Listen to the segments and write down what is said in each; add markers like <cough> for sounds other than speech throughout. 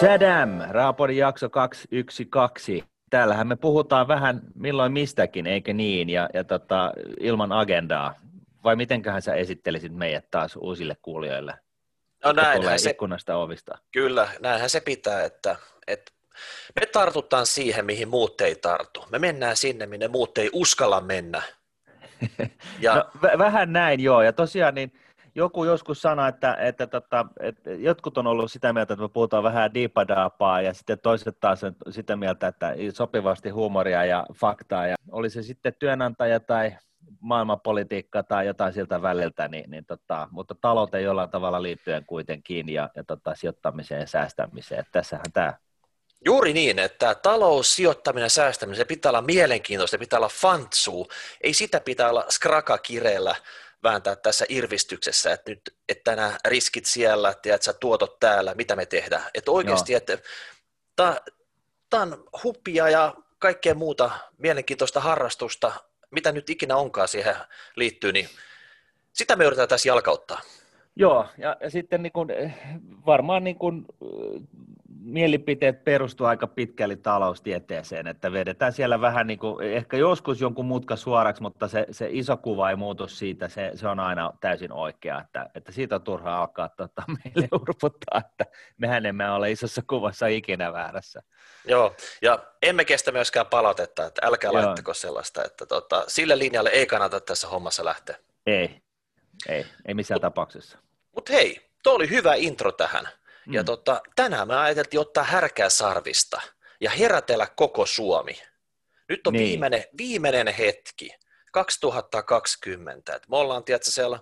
Tadam, Raapodin jakso 212. Täällähän me puhutaan vähän milloin mistäkin, eikö niin, ja, ja tota, ilman agendaa. Vai mitenköhän sä esittelisit meidät taas uusille kuulijoille? No näinhän se, ikkunasta ovista. Kyllä, näinhän se pitää, että, että me tartutaan siihen, mihin muut ei tartu. Me mennään sinne, minne muut ei uskalla mennä. <laughs> Ja... No, v- vähän näin, joo. Ja tosiaan niin joku joskus sanoi, että, että, tota, että jotkut on ollut sitä mieltä, että me puhutaan vähän diipadaapaa ja sitten toiset taas sitä mieltä, että sopivasti huumoria ja faktaa ja oli se sitten työnantaja tai maailmanpolitiikka tai jotain siltä väliltä, niin, niin tota, mutta talouteen jollain tavalla liittyen kuitenkin ja, ja tota, sijoittamiseen ja säästämiseen. Että tässähän tämä Juuri niin, että talous, sijoittaminen säästäminen, se pitää olla mielenkiintoista, se pitää olla fantsuu, ei sitä pitää olla skraka-kireellä vääntää tässä irvistyksessä, että nyt että nämä riskit siellä, että sä tuotot täällä, mitä me tehdään. Että oikeasti, Joo. että tämä on huppia ja kaikkea muuta mielenkiintoista harrastusta, mitä nyt ikinä onkaan siihen liittyy, niin sitä me yritetään tässä jalkauttaa. Joo, ja, ja sitten niin kun, eh, varmaan niin kun, mielipiteet perustuu aika pitkälle taloustieteeseen, että vedetään siellä vähän niin kuin, ehkä joskus jonkun mutka suoraksi, mutta se, se iso kuva ei muutu siitä, se, se on aina täysin oikea, että, että siitä on turha alkaa tota, <laughs> meille urputtaa, että mehän emme ole isossa kuvassa ikinä väärässä. Joo, ja emme kestä myöskään palautetta, että älkää Joo. laittako sellaista, että tota, sille linjalle ei kannata tässä hommassa lähteä. Ei, ei, ei missään mut, tapauksessa. Mutta hei, tuo oli hyvä intro tähän. Mm. Ja tota, tänään me ajateltiin ottaa härkää sarvista ja herätellä koko Suomi. Nyt on niin. viimeinen, viimeinen hetki, 2020. Et me ollaan, tiedätkö, siellä,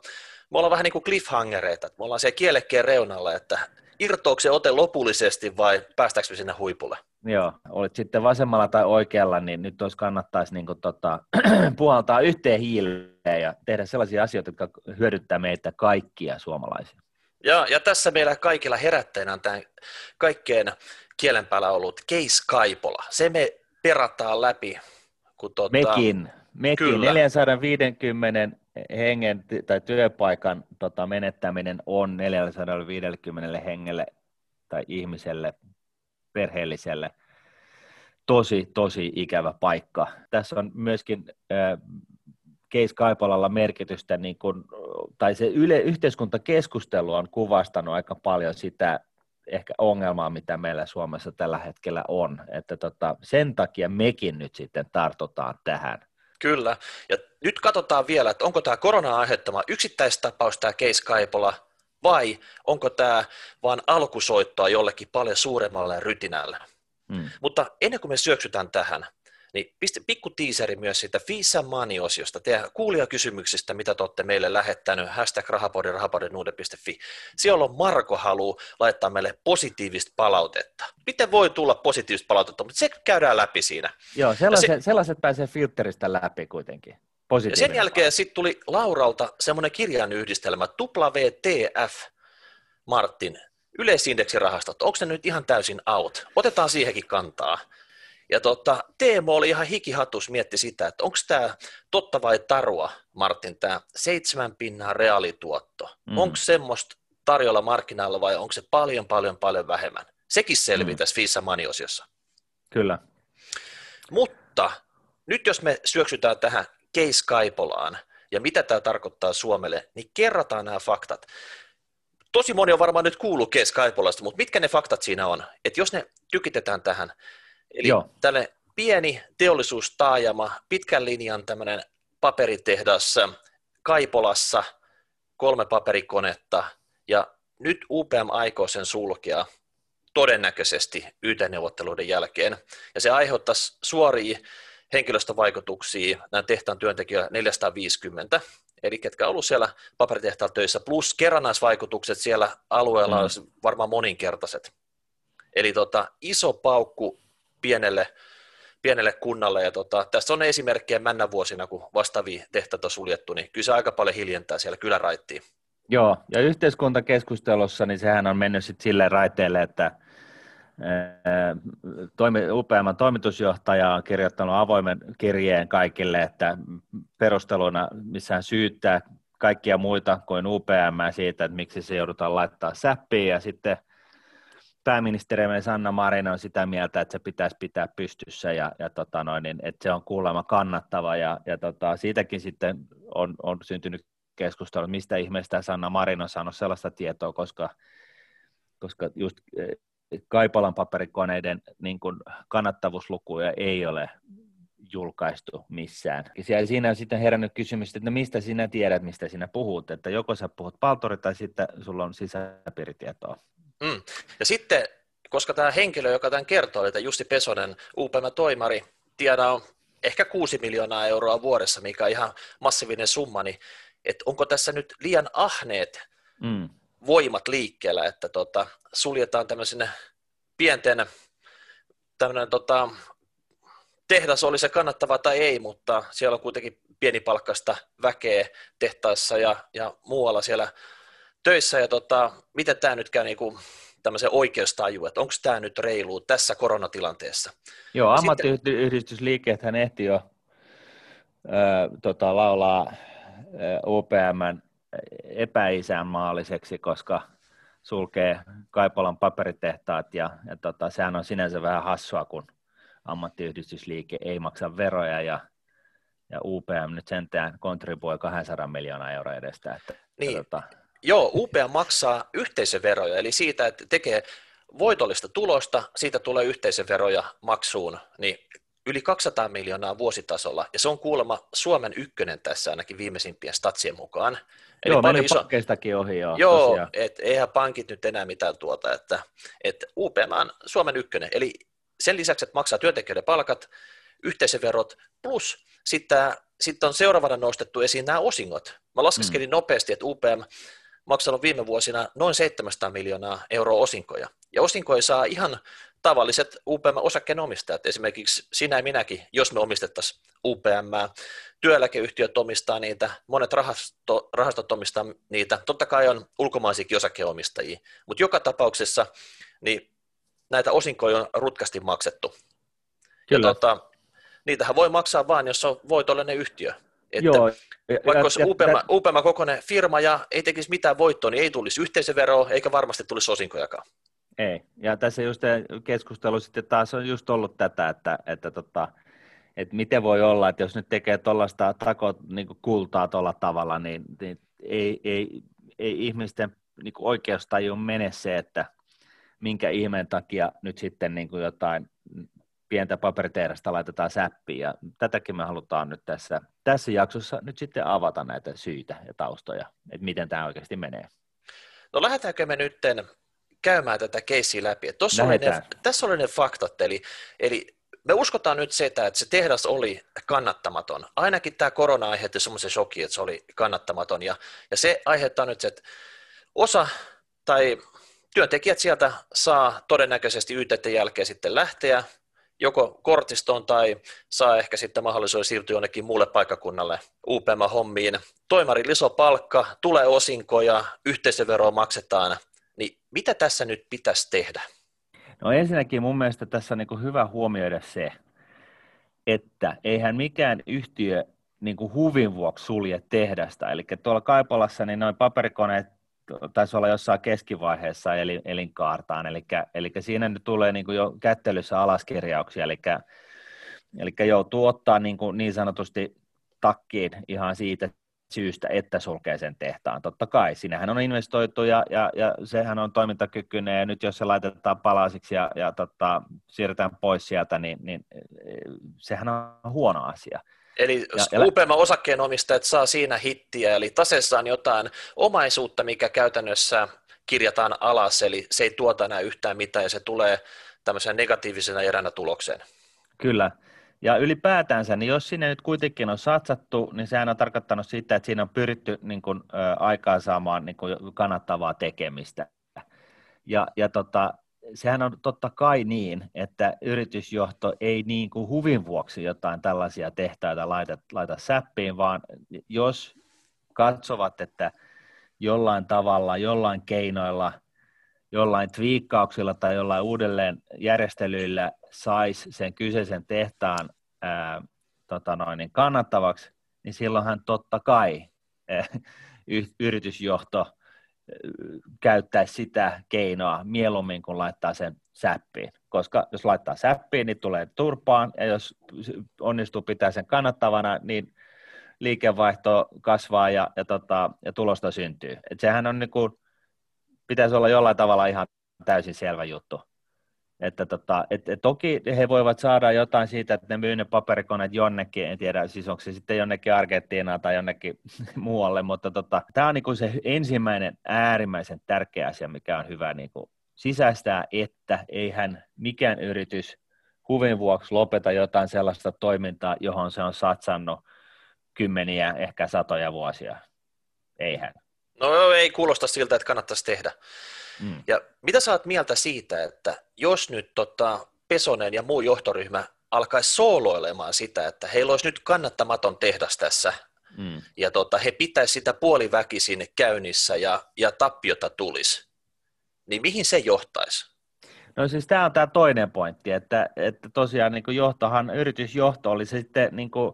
me ollaan vähän niin kuin cliffhangereita, me ollaan siellä kielekkeen reunalla, että irtoako se ote lopullisesti vai päästäänkö me sinne huipulle? Joo, olit sitten vasemmalla tai oikealla, niin nyt olisi kannattaisi niin kuin, tota, <clears throat> puhaltaa yhteen hiileen ja tehdä sellaisia asioita, jotka hyödyttää meitä kaikkia suomalaisia. Ja, ja tässä meillä kaikilla herättäjänä on tämä kaikkeen kielen päällä ollut Case Kaipola. Se me perataan läpi. Kun tuota, mekin, mekin kyllä. 450 hengen tai työpaikan tota, menettäminen on 450 hengelle tai ihmiselle, perheelliselle tosi, tosi ikävä paikka. Tässä on myöskin äh, Case Kaipalalla merkitystä, niin kun, tai se yle, yhteiskuntakeskustelu on kuvastanut aika paljon sitä ehkä ongelmaa, mitä meillä Suomessa tällä hetkellä on. Että tota, sen takia mekin nyt sitten tartutaan tähän. Kyllä, ja nyt katsotaan vielä, että onko tämä korona aiheuttama yksittäistapaus, tämä Case Kaipola, vai onko tämä vain alkusoittoa jollekin paljon suuremmalle rytinälle. Hmm. Mutta ennen kuin me syöksytään tähän, niin piste, pikku tiiseri myös siitä Fisa Money-osiosta, teidän kuulijakysymyksistä, mitä te olette meille lähettänyt, hashtag rahapodi, rahapodinuude.fi. Siellä on Marko halu laittaa meille positiivista palautetta. Miten voi tulla positiivista palautetta, mutta se käydään läpi siinä. Joo, sellaiset, se, sellaiset pääsee filteristä läpi kuitenkin. Ja sen jälkeen sitten tuli Lauralta semmoinen kirjan yhdistelmä, WTF Martin, yleisindeksirahastot, onko se nyt ihan täysin out? Otetaan siihenkin kantaa. Ja tota, Teemo oli ihan hikihatus mietti sitä, että onko tämä totta vai tarua, Martin, tämä seitsemän pinnan reaalituotto. Mm. Onko semmoista tarjolla markkinoilla vai onko se paljon, paljon, paljon vähemmän? Sekin selvii mm. tässä Fissa Money-osiossa. Kyllä. Mutta nyt jos me syöksytään tähän Case Kaipolaan ja mitä tämä tarkoittaa Suomelle, niin kerrataan nämä faktat. Tosi moni on varmaan nyt kuullut Case Kaipolasta, mutta mitkä ne faktat siinä on? Että jos ne tykitetään tähän Eli Joo. tälle pieni teollisuustaajama, pitkän linjan tämmöinen paperitehdas Kaipolassa, kolme paperikonetta, ja nyt UPM aikoo sen sulkea todennäköisesti YT-neuvotteluiden jälkeen, ja se aiheuttaisi suoria henkilöstövaikutuksia näin tehtaan työntekijöillä 450, eli ketkä on ollut siellä paperitehtaan töissä, plus kerrannaisvaikutukset siellä alueella mm. olisi varmaan moninkertaiset. Eli tota, iso paukku pienelle, pienelle kunnalle. Ja tota, tässä on esimerkkejä männä vuosina, kun vastaavia tehtäitä on suljettu, niin kyllä se aika paljon hiljentää siellä kyläraittiin. Joo, ja yhteiskuntakeskustelussa, niin sehän on mennyt sitten sille raiteelle, että toimi, UPM toimitusjohtaja on kirjoittanut avoimen kirjeen kaikille, että perusteluna missään syyttää kaikkia muita kuin UPM siitä, että miksi se joudutaan laittaa säppiin, ja sitten pääministerimme Sanna Marin on sitä mieltä, että se pitäisi pitää pystyssä ja, ja tota noin, niin, että se on kuulemma kannattava ja, ja tota, siitäkin sitten on, on syntynyt keskustelu, mistä ihmeestä Sanna Marin on saanut sellaista tietoa, koska, koska just eh, Kaipalan paperikoneiden niin kuin kannattavuuslukuja ei ole julkaistu missään. Ja siinä on sitten herännyt kysymys, että no mistä sinä tiedät, mistä sinä puhut, että joko sä puhut paltori tai sitten sulla on sisäpiiritietoa. Mm. Ja sitten, koska tämä henkilö, joka tämän kertoo, että Justi Pesonen, UPM-toimari, tiedä on ehkä 6 miljoonaa euroa vuodessa, mikä on ihan massiivinen summa, niin että onko tässä nyt liian ahneet mm. voimat liikkeellä, että tota, suljetaan tämmöisen pienten tämmöinen tota, tehdas oli se kannattava tai ei, mutta siellä on kuitenkin pienipalkkasta väkeä tehtaissa ja, ja muualla siellä töissä. Ja tota, miten tämä nyt käy niin kuin tämmöisen oikeustaju, että onko tämä nyt reilu tässä koronatilanteessa? Joo, ammattiyhdistysliikkeethän ehti jo äh, tota, laulaa UPM epäisänmaalliseksi, koska sulkee Kaipolan paperitehtaat ja, ja tota, sehän on sinänsä vähän hassua, kun ammattiyhdistysliike ei maksa veroja ja, ja UPM nyt sentään kontribuoi 200 miljoonaa euroa edestä. Että, niin. tota... Joo, UPM maksaa yhteisöveroja, eli siitä, että tekee voitollista tulosta, siitä tulee yhteisöveroja maksuun, niin yli 200 miljoonaa vuositasolla, ja se on kuulemma Suomen ykkönen tässä ainakin viimeisimpien statsien mukaan. Eli joo, meni iso... pankkeistakin ohi joo. Joo, et eihän pankit nyt enää mitään tuota, että, että UPM on Suomen ykkönen, eli sen lisäksi, että maksaa työntekijöiden palkat, yhteisöverot, plus sitten, sitten on seuraavana nostettu esiin nämä osingot. Mä laskeskelin mm. nopeasti, että UPM maksanut viime vuosina noin 700 miljoonaa euroa osinkoja. Ja osinkoja saa ihan tavalliset UPM-osakkeenomistajat, esimerkiksi sinä ja minäkin, jos me omistettaisiin UPM, työeläkeyhtiöt omistaa niitä, monet rahasto, rahastot omistaa niitä, totta kai on ulkomaisiakin osakkeenomistajia, mutta joka tapauksessa niin näitä osinkoja on rutkasti maksettu. Kyllä. Ja tota, niitähän voi maksaa vain, jos on voitollinen yhtiö. Että Joo, ja, vaikka olisi UPM kokoinen firma ja ei tekisi mitään voittoa, niin ei tulisi yhteisöveroa eikä varmasti tulisi osinkojakaan. Ei, ja tässä just keskustelu sitten taas on just ollut tätä, että, että, tota, että miten voi olla, että jos nyt tekee tuollaista tako, niin kultaa tuolla tavalla, niin, niin ei, ei, ei ihmisten niin oikeustaju mene se, että minkä ihmeen takia nyt sitten niin kuin jotain pientä paperitehdasta laitetaan säppiin, ja tätäkin me halutaan nyt tässä, tässä jaksossa nyt sitten avata näitä syitä ja taustoja, että miten tämä oikeasti menee. No lähdetäänkö me nyt käymään tätä keissiä läpi. Tuossa oli ne, tässä oli ne faktat, eli, eli me uskotaan nyt sitä, että se tehdas oli kannattamaton. Ainakin tämä korona aiheutti semmoisen shokin, että se oli kannattamaton, ja, ja se aiheuttaa nyt, että osa tai työntekijät sieltä saa todennäköisesti YTT jälkeen sitten lähteä, joko kortistoon tai saa ehkä sitten mahdollisuuden siirtyä jonnekin muulle paikkakunnalle UPM-hommiin. Toimari iso palkka, tulee osinkoja, yhteisöveroa maksetaan, niin mitä tässä nyt pitäisi tehdä? No ensinnäkin mun mielestä tässä on niin hyvä huomioida se, että eihän mikään yhtiö niin kuin huvin vuoksi sulje tehdasta. Eli tuolla Kaipalassa niin noin paperikoneet taisi olla jossain keskivaiheessa eli, elinkaartaan, eli, eli siinä nyt tulee niin kuin jo kättelyssä alaskirjauksia, eli, eli joutuu ottaa niin, kuin niin sanotusti takkiin ihan siitä syystä, että sulkee sen tehtaan. Totta kai, sinähän on investoitu ja, ja, ja sehän on toimintakykyinen ja nyt jos se laitetaan palasiksi ja, ja tota, siirretään pois sieltä, niin, niin sehän on huono asia. Eli ja, UPM osakkeenomistajat saa siinä hittiä, eli taseessa on jotain omaisuutta, mikä käytännössä kirjataan alas, eli se ei tuota enää yhtään mitään ja se tulee tämmöisenä negatiivisena eränä tulokseen. Kyllä, ja ylipäätänsä, niin jos sinne nyt kuitenkin on satsattu, niin sehän on tarkoittanut sitä, että siinä on pyritty niin kuin, ö, aikaan saamaan niin kuin kannattavaa tekemistä. Ja, ja tota, sehän on totta kai niin, että yritysjohto ei niin kuin huvin vuoksi jotain tällaisia tehtäitä laita, laita säppiin, vaan jos katsovat, että jollain tavalla, jollain keinoilla, jollain twiikkauksilla tai jollain uudelleen järjestelyillä saisi sen kyseisen tehtaan ää, tota noin, niin kannattavaksi, niin silloinhan totta kai ää, yritysjohto käyttäisi sitä keinoa mieluummin kuin laittaa sen säppiin. Koska jos laittaa säppiin, niin tulee turpaan, ja jos onnistuu pitää sen kannattavana, niin liikevaihto kasvaa ja, ja, tota, ja tulosta syntyy. Et sehän on niin kuin, pitäisi olla jollain tavalla ihan täysin selvä juttu. Että tota, et, et toki he voivat saada jotain siitä, että ne myy ne paperikoneet jonnekin, en tiedä, siis onko se sitten jonnekin Argentiinaan tai jonnekin <laughs> muualle, mutta tota, tämä on niinku se ensimmäinen äärimmäisen tärkeä asia, mikä on hyvä niinku sisäistää, että eihän mikään yritys huvin vuoksi lopeta jotain sellaista toimintaa, johon se on satsannut kymmeniä, ehkä satoja vuosia. Eihän. No ei kuulosta siltä, että kannattaisi tehdä. Mm. Ja mitä sä oot mieltä siitä, että jos nyt tota, Pesonen ja muu johtoryhmä alkaisi sooloilemaan sitä, että heillä olisi nyt kannattamaton tehdas tässä, mm. ja tota, he pitäisi sitä puoliväkisin käynnissä ja, ja tappiota tulisi, niin mihin se johtaisi? No siis tämä on tämä toinen pointti, että, että tosiaan niin johtohan, yritysjohto oli se sitten niin kuin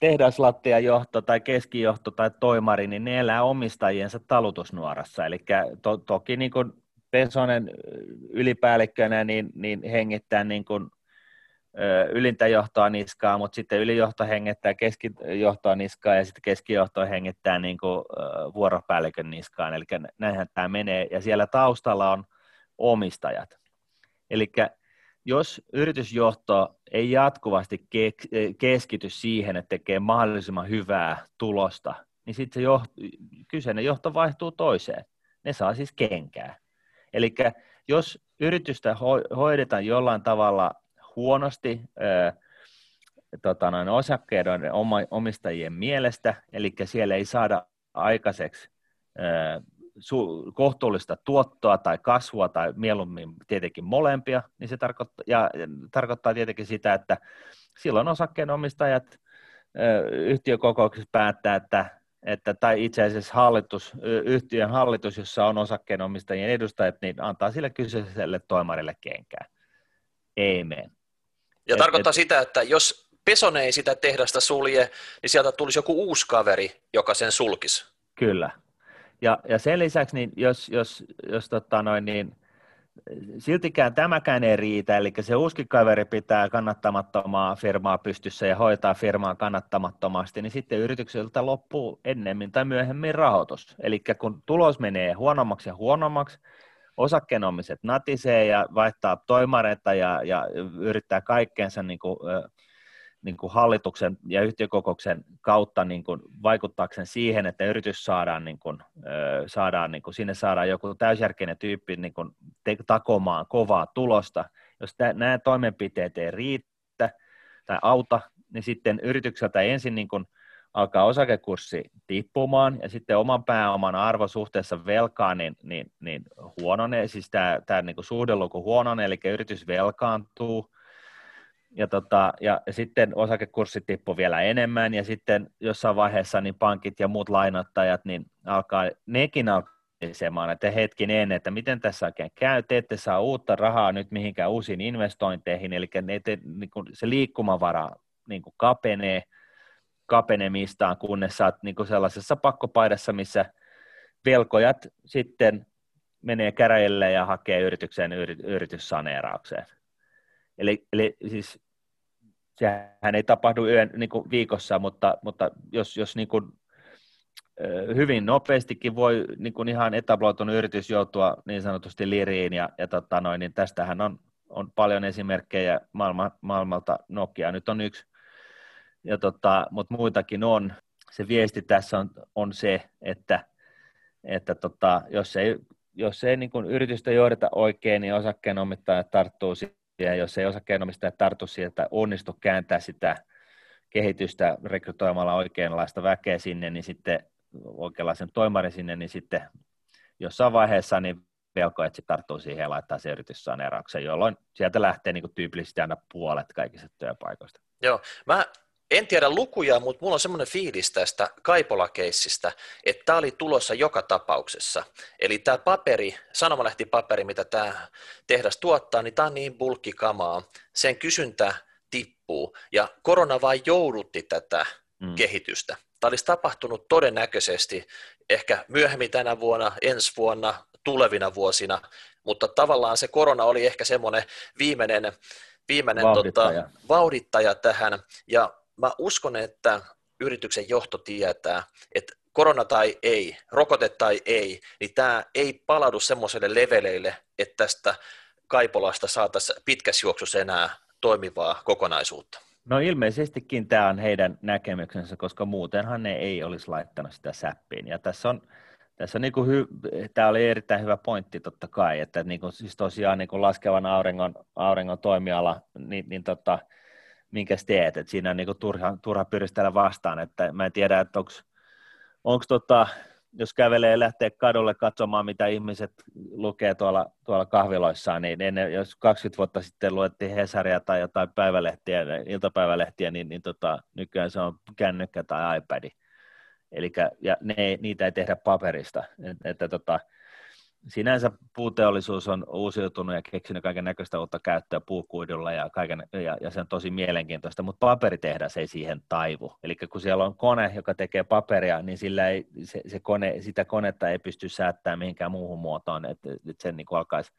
tehdaslattiajohto tai keskijohto tai toimari, niin ne elää omistajiensa talutusnuorassa. Eli to, toki niin kuin Pesonen ylipäällikkönä niin, niin hengittää niin kuin, ylintä johtoa niskaa, mutta sitten ylijohto hengittää keskijohtoa niskaa ja sitten keskijohto hengittää niin kuin, vuoropäällikön niskaan. Eli näinhän tämä menee. Ja siellä taustalla on omistajat. Eli jos yritysjohto ei jatkuvasti keskity siihen, että tekee mahdollisimman hyvää tulosta, niin sitten se johto, kyseinen johto vaihtuu toiseen. Ne saa siis kenkää. Eli jos yritystä hoidetaan jollain tavalla huonosti ää, tota noin, osakkeiden omistajien mielestä, eli siellä ei saada aikaiseksi ää, su- kohtuullista tuottoa tai kasvua tai mieluummin tietenkin molempia, niin se tarkoittaa, ja, tarkoittaa tietenkin sitä, että silloin osakkeenomistajat yhtiökokouksessa päättää, että, että tai itse asiassa hallitus, yhtiön hallitus, jossa on osakkeenomistajien edustajat, niin antaa sille kyseiselle toimarille kenkää. Amen. Ja et, tarkoittaa et, sitä, että jos Pesone ei sitä tehdasta sulje, niin sieltä tulisi joku uusi kaveri, joka sen sulkisi. Kyllä, ja, ja sen lisäksi, niin jos, jos, jos tota noin, niin, siltikään tämäkään ei riitä, eli se uskikaveri pitää kannattamattomaa firmaa pystyssä ja hoitaa firmaa kannattamattomasti, niin sitten yritykseltä loppuu ennemmin tai myöhemmin rahoitus. Eli kun tulos menee huonommaksi ja huonommaksi, osakkeenomiset natisee ja vaihtaa toimareita ja, ja yrittää kaikkeensa niin kuin, niin kuin hallituksen ja yhtiökokouksen kautta niin kuin vaikuttaakseen siihen, että yritys saadaan, niin kuin, saadaan niin kuin, sinne saadaan joku täysjärkeinen tyyppi niin kuin, te- takomaan kovaa tulosta. Jos t- nämä toimenpiteet ei riitä tai auta, niin sitten yritykseltä ensin niin kuin, alkaa osakekurssi tippumaan ja sitten oman pääoman arvo suhteessa velkaan niin, niin, niin huononee, siis tämä, tämä niin kuin suhdeluku huononee, eli yritys velkaantuu, ja, tota, ja sitten osakekurssit tippu vielä enemmän, ja sitten jossain vaiheessa niin pankit ja muut lainattajat, niin alkaa, nekin alkaa että hetkinen, että miten tässä oikein käy, te ette saa uutta rahaa nyt mihinkään uusiin investointeihin, eli ne te, niin kuin se liikkumavara niin kuin kapenee, kapenemistaan, kunnes sä oot niin kuin sellaisessa pakkopaidassa, missä velkojat sitten menee käräjille ja hakee yritykseen yrityssaneeraukseen. Eli, eli siis sehän ei tapahdu yön, niin kuin viikossa, mutta, mutta jos, jos niin kuin, hyvin nopeastikin voi niin kuin ihan etabloitunut yritys joutua niin sanotusti liriin, ja, ja tota noin, niin tästähän on, on paljon esimerkkejä maailma, maailmalta, Nokia nyt on yksi, ja tota, mutta muitakin on. Se viesti tässä on, on se, että, että tota, jos ei, jos ei niin kuin yritystä johdeta oikein, niin osakkeenomittajat tarttuu ja jos ei osakkeenomistaja tartu siihen, että onnistu kääntää sitä kehitystä rekrytoimalla oikeanlaista väkeä sinne, niin sitten oikeanlaisen toimarin sinne, niin sitten jossain vaiheessa niin velkoetsi tarttuu siihen ja laittaa se yrityssaneeraukseen, jolloin sieltä lähtee niin tyypillisesti aina puolet kaikista työpaikoista. Joo, mä en tiedä lukuja, mutta mulla on semmoinen fiilis tästä Kaipola-keissistä, että tämä oli tulossa joka tapauksessa. Eli tämä paperi, sanomalehti-paperi, mitä tämä tehdas tuottaa, niin tämä on niin bulkkikamaa. Sen kysyntä tippuu ja korona vain joudutti tätä mm. kehitystä. tämä olisi tapahtunut todennäköisesti ehkä myöhemmin tänä vuonna, ensi vuonna, tulevina vuosina, mutta tavallaan se korona oli ehkä semmoinen viimeinen, viimeinen vauhdittaja. Tota, vauhdittaja tähän, ja mä uskon, että yrityksen johto tietää, että korona tai ei, rokote tai ei, niin tämä ei palaudu semmoiselle leveleille, että tästä Kaipolasta saataisiin pitkässä juoksussa enää toimivaa kokonaisuutta. No ilmeisestikin tämä on heidän näkemyksensä, koska muutenhan ne ei olisi laittanut sitä säppiin. Ja tässä on, tässä on niin kuin hy, tämä oli erittäin hyvä pointti totta kai, että niin kuin, siis tosiaan niin kuin laskevan auringon, auringon toimiala, niin, niin tota, minkä teet, että siinä on niin kuin turha, turha pyristellä vastaan, että mä en tiedä, että onko tota, jos kävelee lähtee kadulle katsomaan, mitä ihmiset lukee tuolla, tuolla kahviloissaan, niin ennen, jos 20 vuotta sitten luettiin Hesaria tai jotain päivälehtiä, iltapäivälehtiä, niin, niin tota, nykyään se on kännykkä tai iPad. Elikkä, ja ne, niitä ei tehdä paperista. Et, että tota, sinänsä puuteollisuus on uusiutunut ja keksinyt kaiken näköistä uutta käyttöä puukuidulla ja, kaiken, ja, ja, se on tosi mielenkiintoista, mutta paperitehdas ei siihen taivu. Eli kun siellä on kone, joka tekee paperia, niin sillä ei, se, se kone, sitä konetta ei pysty säättämään mihinkään muuhun muotoon, että, että sen niin alkaisi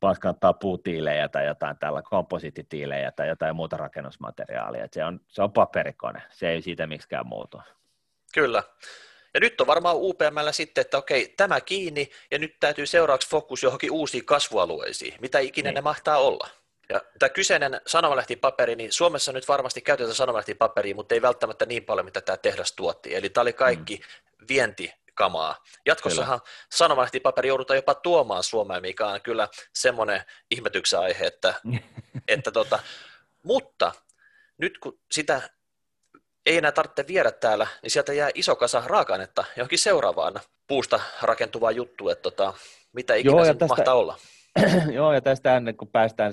paskantaa puutiilejä tai jotain tällä komposititiilejä tai jotain muuta rakennusmateriaalia. Että se, on, se on paperikone, se ei siitä miksikään muutu. Kyllä. Ja nyt on varmaan UPMllä sitten, että okei, tämä kiinni, ja nyt täytyy seuraavaksi fokus johonkin uusiin kasvualueisiin. Mitä ikinä niin. ne mahtaa olla? Ja tämä kyseinen sanomalehtipaperi, niin Suomessa nyt varmasti käytetään sanomalehtipaperia, mutta ei välttämättä niin paljon, mitä tämä tehdas tuotti. Eli tämä oli kaikki mm. vientikamaa. Jatkossahan kyllä. sanomalehtipaperi joudutaan jopa tuomaan Suomeen, mikä on kyllä semmoinen ihmetyksen aihe, että, <laughs> että tota, mutta nyt kun sitä ei enää tarvitse viedä täällä, niin sieltä jää iso kasa raaka-ainetta johonkin seuraavaan puusta rakentuvaan juttuun, että tota, mitä ikinä Joo, se tästä, mahtaa olla. <clears throat> Joo, ja tästä ennen kuin päästään,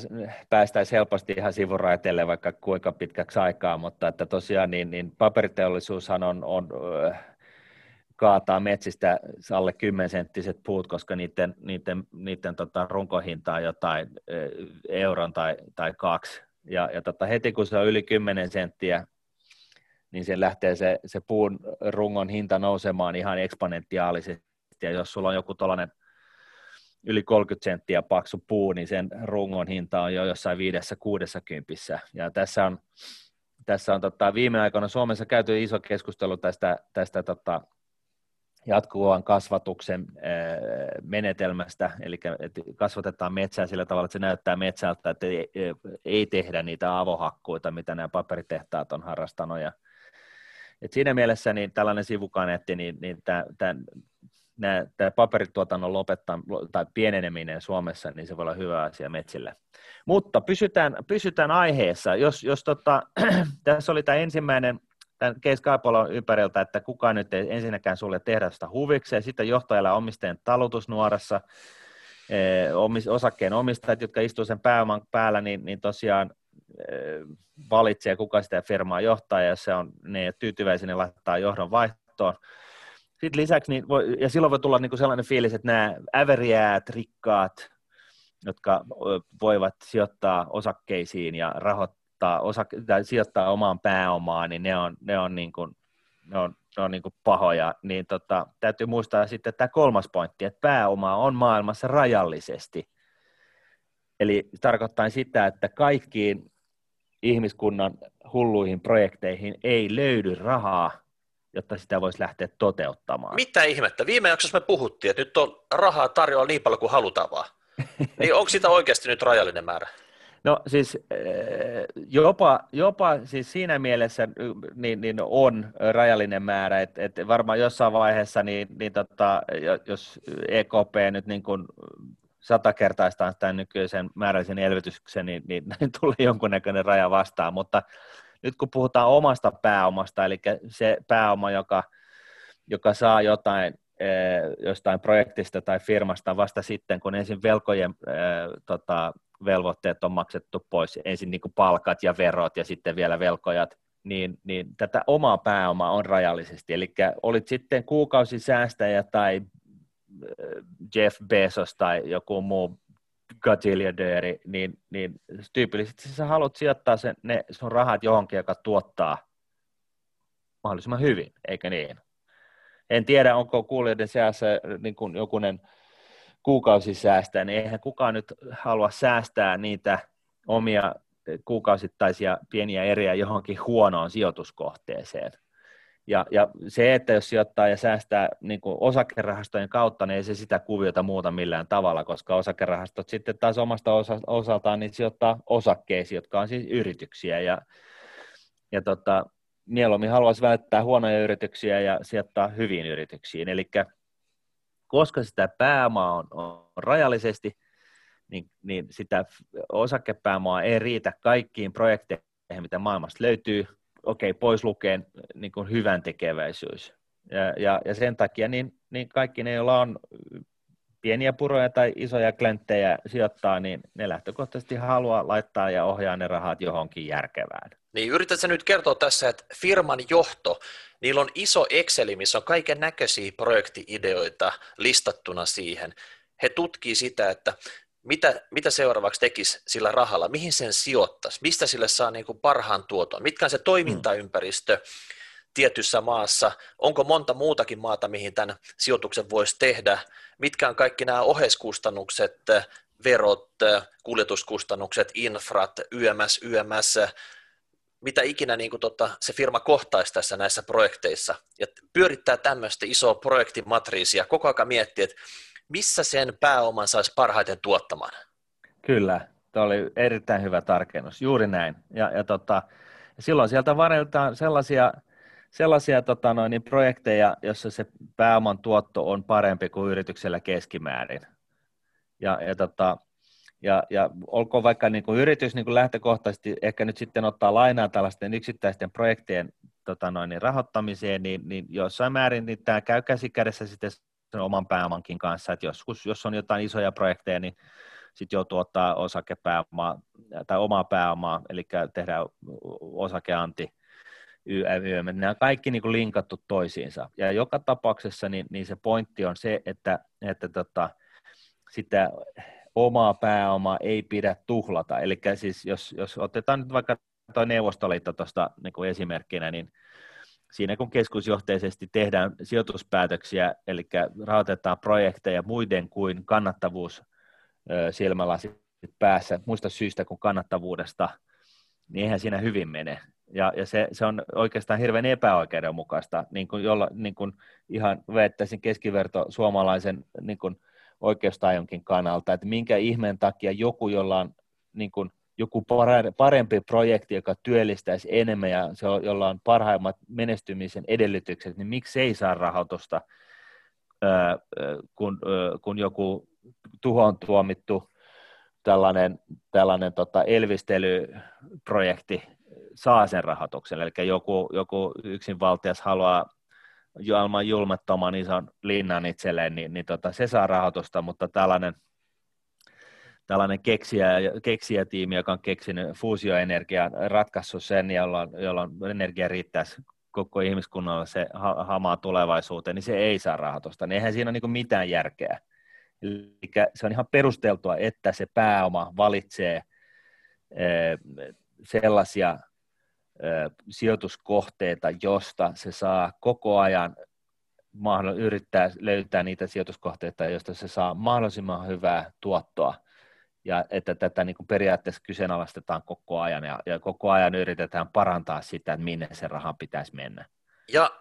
päästään helposti ihan sivuraiteelle vaikka kuinka pitkäksi aikaa, mutta että tosiaan niin, niin paperiteollisuushan on, on kaataa metsistä alle 10 senttiset puut, koska niiden, niiden, niiden tota, runkohinta on jotain euron tai, tai kaksi. Ja, ja tota, heti kun se on yli 10 senttiä niin se lähtee se, se puun rungon hinta nousemaan ihan eksponentiaalisesti, ja jos sulla on joku tällainen yli 30 senttiä paksu puu, niin sen rungon hinta on jo jossain viidessä kuudessa kympissä. Ja tässä on, tässä on tota, viime aikoina Suomessa käyty iso keskustelu tästä, tästä tota, jatkuvan kasvatuksen menetelmästä, eli kasvatetaan metsää sillä tavalla, että se näyttää metsältä, että ei, ei tehdä niitä avohakkuita, mitä nämä paperitehtaat on harrastanut, ja et siinä mielessä niin tällainen sivukaneetti, niin, niin tämä paperituotannon lopettaa, tai pieneneminen Suomessa, niin se voi olla hyvä asia metsille. Mutta pysytään, pysytään aiheessa. Jos, jos tota, <clears throat> tässä oli tämä ensimmäinen tämän Case Kaipolon ympäriltä, että kukaan nyt ei ensinnäkään sulle tehdä sitä huvikseen, sitten johtajalla omistajan talutusnuorassa, eh, osakkeen omistajat, jotka istuu sen pääoman päällä, niin, niin tosiaan valitsee, kuka sitä firmaa johtaa, ja se on ne tyytyväisenä laittaa johdon vaihtoon. Sitten lisäksi, niin voi, ja silloin voi tulla niin kuin sellainen fiilis, että nämä äveriäät, rikkaat, jotka voivat sijoittaa osakkeisiin ja rahoittaa, osak- tai sijoittaa omaan pääomaan, niin ne on, ne on, niin kuin, ne on, ne on niin kuin pahoja. Niin tota, täytyy muistaa sitten tämä kolmas pointti, että pääoma on maailmassa rajallisesti. Eli tarkoittaa sitä, että kaikkiin ihmiskunnan hulluihin projekteihin ei löydy rahaa, jotta sitä voisi lähteä toteuttamaan. Mitä ihmettä? Viime jaksossa me puhuttiin, että nyt on rahaa tarjolla niin paljon kuin halutaan vaan. <laughs> niin onko sitä oikeasti nyt rajallinen määrä? No siis eh, jopa, jopa siis siinä mielessä niin, niin on rajallinen määrä, että, että varmaan jossain vaiheessa, niin, niin tota, jos EKP nyt niin kuin satakertaistaan tämän nykyisen määrällisen elvytyksen, niin, niin, <laughs> tulee jonkunnäköinen raja vastaan, mutta nyt kun puhutaan omasta pääomasta, eli se pääoma, joka, joka saa jotain eh, jostain projektista tai firmasta vasta sitten, kun ensin velkojen eh, tota, velvoitteet on maksettu pois, ensin niin palkat ja verot ja sitten vielä velkojat, niin, niin tätä omaa pääomaa on rajallisesti. Eli olit sitten kuukausisäästäjä tai Jeff Bezos tai joku muu gajilliardööri, niin, niin tyypillisesti sä haluat sijoittaa sen, ne sun rahat johonkin, joka tuottaa mahdollisimman hyvin, eikä niin? En tiedä, onko kuulijoiden seassa niin kuin jokunen kuukausi säästää, niin eihän kukaan nyt halua säästää niitä omia kuukausittaisia pieniä eriä johonkin huonoon sijoituskohteeseen. Ja, ja se, että jos sijoittaa ja säästää niin kuin osakerahastojen kautta, niin ei se sitä kuviota muuta millään tavalla, koska osakerahastot sitten taas omasta osa, osaltaan niin sijoittaa osakkeisiin, jotka on siis yrityksiä. Ja, ja tota, mieluummin haluaisi välttää huonoja yrityksiä ja sijoittaa hyviin yrityksiin. Eli koska sitä pääomaa on, on rajallisesti, niin, niin sitä osakepääomaa ei riitä kaikkiin projekteihin, mitä maailmasta löytyy, okei, okay, pois lukeen niin kuin hyvän tekeväisyys. Ja, ja, ja sen takia niin, niin kaikki ne, joilla on pieniä puroja tai isoja klenttejä sijoittaa, niin ne lähtökohtaisesti haluaa laittaa ja ohjaa ne rahat johonkin järkevään. Niin yritätkö nyt kertoa tässä, että firman johto, niillä on iso Exceli, missä on kaiken näköisiä projektiideoita listattuna siihen. He tutkii sitä, että mitä, mitä seuraavaksi tekisi sillä rahalla, mihin sen sijoittaisi, mistä sille saa niin kuin parhaan tuoton, mitkä on se toimintaympäristö mm. tietyssä maassa, onko monta muutakin maata, mihin tämän sijoituksen voisi tehdä, mitkä on kaikki nämä oheiskustannukset, verot, kuljetuskustannukset, infrat, YMS, YMS, mitä ikinä niin kuin tota, se firma kohtaisi tässä näissä projekteissa. Ja pyörittää tämmöistä isoa projektimatriisia, koko ajan miettiä, että missä sen pääoman saisi parhaiten tuottamaan? Kyllä, tuo oli erittäin hyvä tarkennus, juuri näin. Ja, ja tota, silloin sieltä varjeltaan sellaisia, sellaisia tota noin, niin projekteja, joissa se pääoman tuotto on parempi kuin yrityksellä keskimäärin. Ja, ja, tota, ja, ja olkoon vaikka niin kuin yritys niin kuin lähtökohtaisesti ehkä nyt sitten ottaa lainaa tällaisten yksittäisten projektien tota noin, niin rahoittamiseen, niin, niin jossain määrin niin tämä käy käsikädessä sitten oman pääomankin kanssa, että joskus, jos on jotain isoja projekteja, niin sitten joutuu ottaa osakepääomaa tai omaa pääomaa, eli tehdään osakeanti, YM, nämä on kaikki niin kuin linkattu toisiinsa. Ja joka tapauksessa niin, niin se pointti on se, että, että tota, sitä omaa pääomaa ei pidä tuhlata. Eli siis jos, jos otetaan nyt vaikka tuo Neuvostoliitto tuosta niin esimerkkinä, niin siinä kun keskusjohteisesti tehdään sijoituspäätöksiä, eli rahoitetaan projekteja muiden kuin kannattavuus silmälasit päässä, muista syistä kuin kannattavuudesta, niin eihän siinä hyvin mene. Ja, ja se, se, on oikeastaan hirveän epäoikeudenmukaista, niin kuin, jolla, niin kuin ihan veettäisin keskiverto suomalaisen niin kuin oikeustajonkin kannalta, että minkä ihmeen takia joku, jolla on niin kuin joku parempi projekti, joka työllistäisi enemmän ja se on, jolla on parhaimmat menestymisen edellytykset, niin miksi ei saa rahoitusta, kun, kun joku tuhoon tuomittu tällainen, tällainen tota elvistelyprojekti saa sen rahoituksen. Eli joku, joku yksinvaltias haluaa ilman julmettoman ison linnan itselleen, niin, niin tota, se saa rahoitusta, mutta tällainen – tällainen keksijä, keksijätiimi, joka on keksinyt fuusioenergiaa, ratkaissut sen, jolla, jolla energia riittäisi koko ihmiskunnalle se hamaa tulevaisuuteen, niin se ei saa rahoitusta. Niin eihän siinä ole niin mitään järkeä. Eli se on ihan perusteltua, että se pääoma valitsee eh, sellaisia eh, sijoituskohteita, josta se saa koko ajan yrittää löytää niitä sijoituskohteita, joista se saa mahdollisimman hyvää tuottoa ja että tätä niin kuin periaatteessa kyseenalaistetaan koko ajan ja, ja koko ajan yritetään parantaa sitä, että minne se raha pitäisi mennä. Ja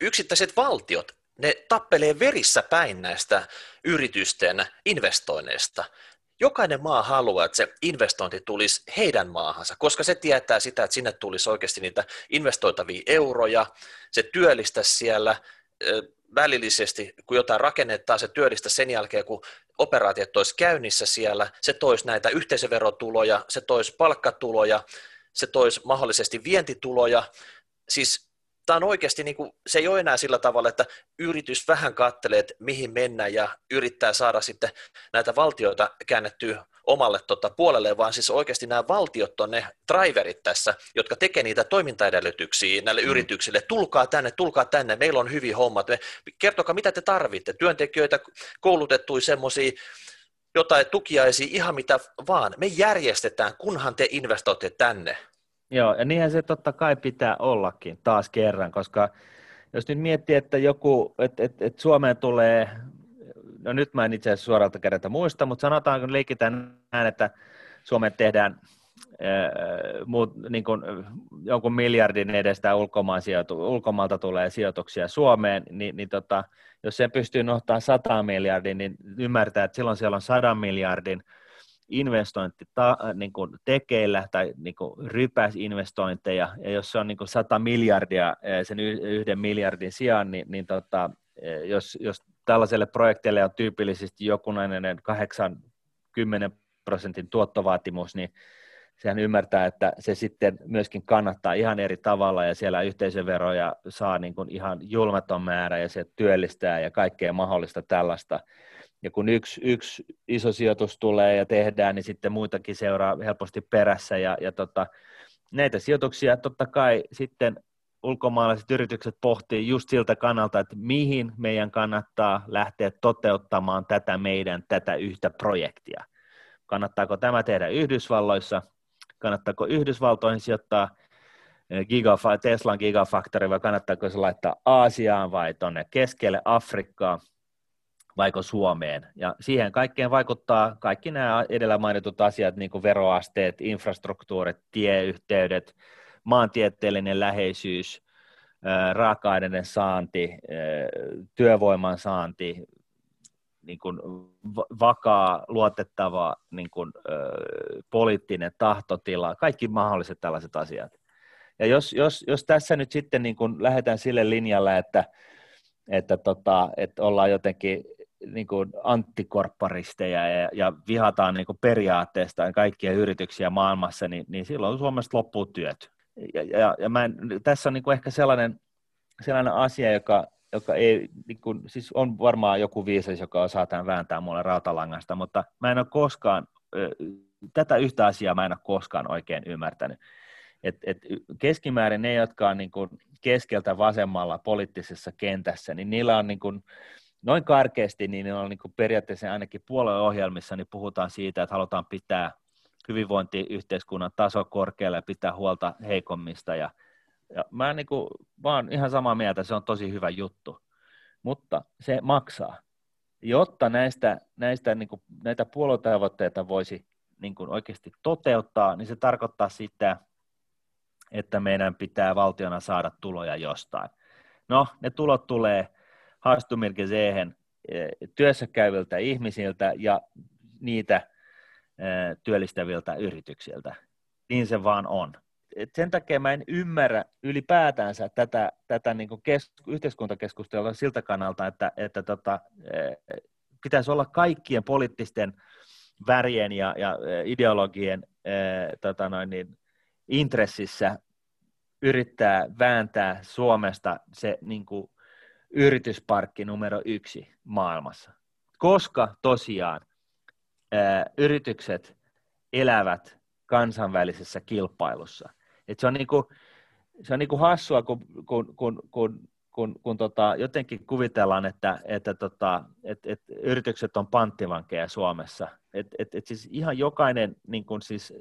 yksittäiset valtiot, ne tappelee verissä päin näistä yritysten investoinneista. Jokainen maa haluaa, että se investointi tulisi heidän maahansa, koska se tietää sitä, että sinne tulisi oikeasti niitä investoitavia euroja, se työllistäisi siellä, välillisesti, kun jotain rakennetaan, se työllistä sen jälkeen, kun operaatiot olisi käynnissä siellä, se toisi näitä yhteisöverotuloja, se toisi palkkatuloja, se toisi mahdollisesti vientituloja. Siis tämä on oikeasti, niin kuin, se ei ole enää sillä tavalla, että yritys vähän kattelee, että mihin mennä ja yrittää saada sitten näitä valtioita käännettyä omalle tota, puolelle, vaan siis oikeasti nämä valtiot on ne driverit tässä, jotka tekee niitä toimintaedellytyksiä näille mm. yrityksille. Tulkaa tänne, tulkaa tänne, meillä on hyvin hommat. Kertokaa, mitä te tarvitte. Työntekijöitä, koulutettuja semmoisia, jotain tukiaisia, ihan mitä vaan. Me järjestetään, kunhan te investoitte tänne. Joo, ja niinhän se totta kai pitää ollakin taas kerran, koska jos nyt miettii, että joku, että et, et Suomeen tulee, no nyt mä en itse asiassa suoralta kädeltä muista, mutta sanotaan, kun leikitään näin, että Suomeen tehdään muut, niin kuin, jonkun miljardin edestä ulkomaan sijoitu, ulkomailta tulee sijoituksia Suomeen, niin, niin tota, jos sen pystyy nohtamaan 100 miljardin, niin ymmärtää, että silloin siellä on 100 miljardin investointi ta, niin kuin tekeillä tai niin kuin rypäsinvestointeja, ja jos se on niin kuin 100 miljardia sen yhden miljardin sijaan, niin, niin tota, jos, jos tällaiselle projekteille on tyypillisesti jokunainen 80 prosentin tuottovaatimus, niin sehän ymmärtää, että se sitten myöskin kannattaa ihan eri tavalla ja siellä yhteisöveroja saa niin kuin ihan julmaton määrä ja se työllistää ja kaikkea mahdollista tällaista. Ja kun yksi, yksi iso sijoitus tulee ja tehdään, niin sitten muitakin seuraa helposti perässä. Ja, ja tota, näitä sijoituksia totta kai sitten ulkomaalaiset yritykset pohtii just siltä kannalta, että mihin meidän kannattaa lähteä toteuttamaan tätä meidän tätä yhtä projektia. Kannattaako tämä tehdä Yhdysvalloissa? Kannattaako Yhdysvaltoihin sijoittaa eh, gigafa- Teslan gigafaktori vai kannattaako se laittaa Aasiaan vai tuonne keskelle Afrikkaa vaiko Suomeen. Ja siihen kaikkeen vaikuttaa kaikki nämä edellä mainitut asiat, niin kuin veroasteet, infrastruktuurit, tieyhteydet, maantieteellinen läheisyys, raaka-aineiden saanti, työvoiman saanti, niin kuin vakaa, luotettava niin kuin, poliittinen tahtotila, kaikki mahdolliset tällaiset asiat. Ja jos, jos, jos tässä nyt sitten niin kuin lähdetään sille linjalle, että, että, tota, että ollaan jotenkin niin kuin anttikorpparisteja ja, ja vihataan niin kuin periaatteesta kaikkia yrityksiä maailmassa, niin, niin silloin Suomesta loppuu työt. Ja, ja, ja mä en, tässä on niin kuin ehkä sellainen, sellainen asia, joka, joka ei, niin kun, siis on varmaan joku viisas, joka osaa tämän vääntää mulle rautalangasta, mutta mä en ole koskaan, tätä yhtä asiaa mä en ole koskaan oikein ymmärtänyt. Et, et keskimäärin ne, jotka on niin kun keskeltä vasemmalla poliittisessa kentässä, niin niillä on niin kun, noin karkeasti, niin on niin periaatteessa ainakin puolueohjelmissa, niin puhutaan siitä, että halutaan pitää hyvinvointiyhteiskunnan taso korkealle ja pitää huolta heikommista ja ja mä, niin kuin, mä oon ihan samaa mieltä, se on tosi hyvä juttu, mutta se maksaa. Jotta näistä, näistä niin kuin, näitä puoluetavoitteita voisi niin kuin oikeasti toteuttaa, niin se tarkoittaa sitä, että meidän pitää valtiona saada tuloja jostain. No, ne tulot tulee haastumirkeseen eh, työssä käyviltä ihmisiltä ja niitä eh, työllistäviltä yrityksiltä. Niin se vaan on et sen takia mä en ymmärrä ylipäätänsä tätä, tätä niin kuin kes, yhteiskuntakeskustelua siltä kannalta, että, että tota, eh, pitäisi olla kaikkien poliittisten värien ja, ja ideologien tota noin, niin, intressissä yrittää vääntää Suomesta se niin kuin, yritysparkki numero yksi maailmassa. Koska tosiaan ää, yritykset elävät kansainvälisessä kilpailussa. Et se on, niinku, se on niinku hassua, kun, kun, kun, kun, kun, kun tota, jotenkin kuvitellaan, että, että tota, et, et yritykset on panttivankeja Suomessa. Et, et, et siis ihan jokainen niin kun siis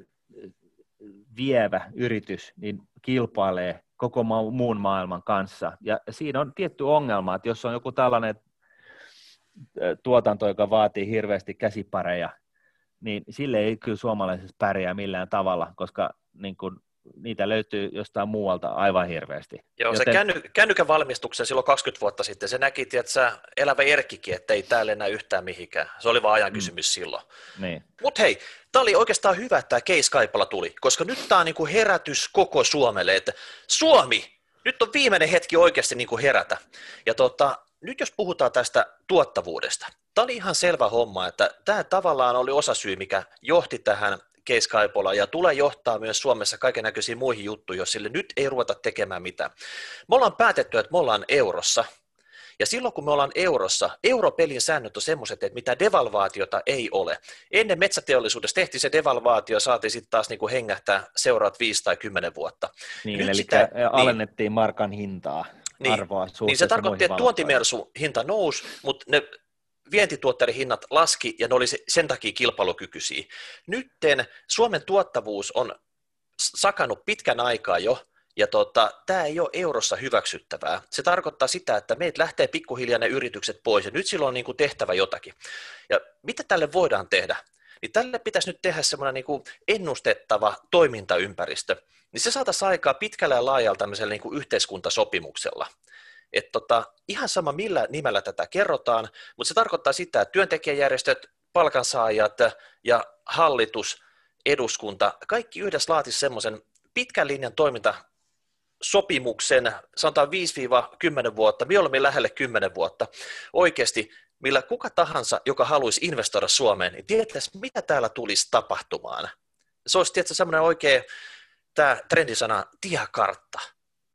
vievä yritys niin kilpailee koko muun maailman kanssa. Ja siinä on tietty ongelma, että jos on joku tällainen tuotanto, joka vaatii hirveästi käsipareja, niin sille ei kyllä suomalaisessa pärjää millään tavalla, koska niin kun niitä löytyy jostain muualta aivan hirveästi. Joo, Joten... se känny, kännykän valmistuksen silloin 20 vuotta sitten, se näki, että elävä Erkkikin, että ei täällä enää yhtään mihinkään. Se oli vaan ajan mm. kysymys mm. silloin. Niin. Mutta hei, tämä oli oikeastaan hyvä, että tämä Case Kaipala tuli, koska nyt tämä on niinku herätys koko Suomelle, että Suomi, nyt on viimeinen hetki oikeasti niinku herätä. Ja tota, nyt jos puhutaan tästä tuottavuudesta, tämä oli ihan selvä homma, että tämä tavallaan oli osasyy, mikä johti tähän Case Kaipola ja tulee johtaa myös Suomessa kaiken näköisiin muihin juttuihin, jos sille nyt ei ruveta tekemään mitään. Me ollaan päätetty, että me ollaan eurossa, ja silloin kun me ollaan eurossa, europelin säännöt on semmoiset, että mitä devalvaatiota ei ole. Ennen metsäteollisuudessa tehtiin se devalvaatio, saatiin sitten taas niin kuin hengähtää seuraavat viisi tai kymmenen vuotta. Niin, eli sitä, alennettiin niin, markan hintaa. Niin, arvoa niin se tarkoitti, että tuontimersu hinta nousi, mutta ne vientituotteiden hinnat laski ja ne oli sen takia kilpailukykyisiä. Nytten Suomen tuottavuus on sakannut pitkän aikaa jo, ja tota, tämä ei ole eurossa hyväksyttävää. Se tarkoittaa sitä, että meitä lähtee pikkuhiljaa ne yritykset pois, ja nyt silloin on niin kuin tehtävä jotakin. Ja mitä tälle voidaan tehdä? Niin tälle pitäisi nyt tehdä semmoinen niin kuin ennustettava toimintaympäristö. Niin se saataisiin aikaa pitkällä ja laajalla tämmöisellä niin kuin yhteiskuntasopimuksella. Et tota, ihan sama millä nimellä tätä kerrotaan, mutta se tarkoittaa sitä, että työntekijäjärjestöt, palkansaajat ja hallitus, eduskunta, kaikki yhdessä laatisi semmoisen pitkän linjan toiminta sopimuksen, sanotaan 5-10 vuotta, mieluummin lähelle 10 vuotta, oikeasti, millä kuka tahansa, joka haluaisi investoida Suomeen, niin tietäisi, mitä täällä tulisi tapahtumaan. Se olisi tietysti semmoinen oikea, tämä trendisana, tiekartta.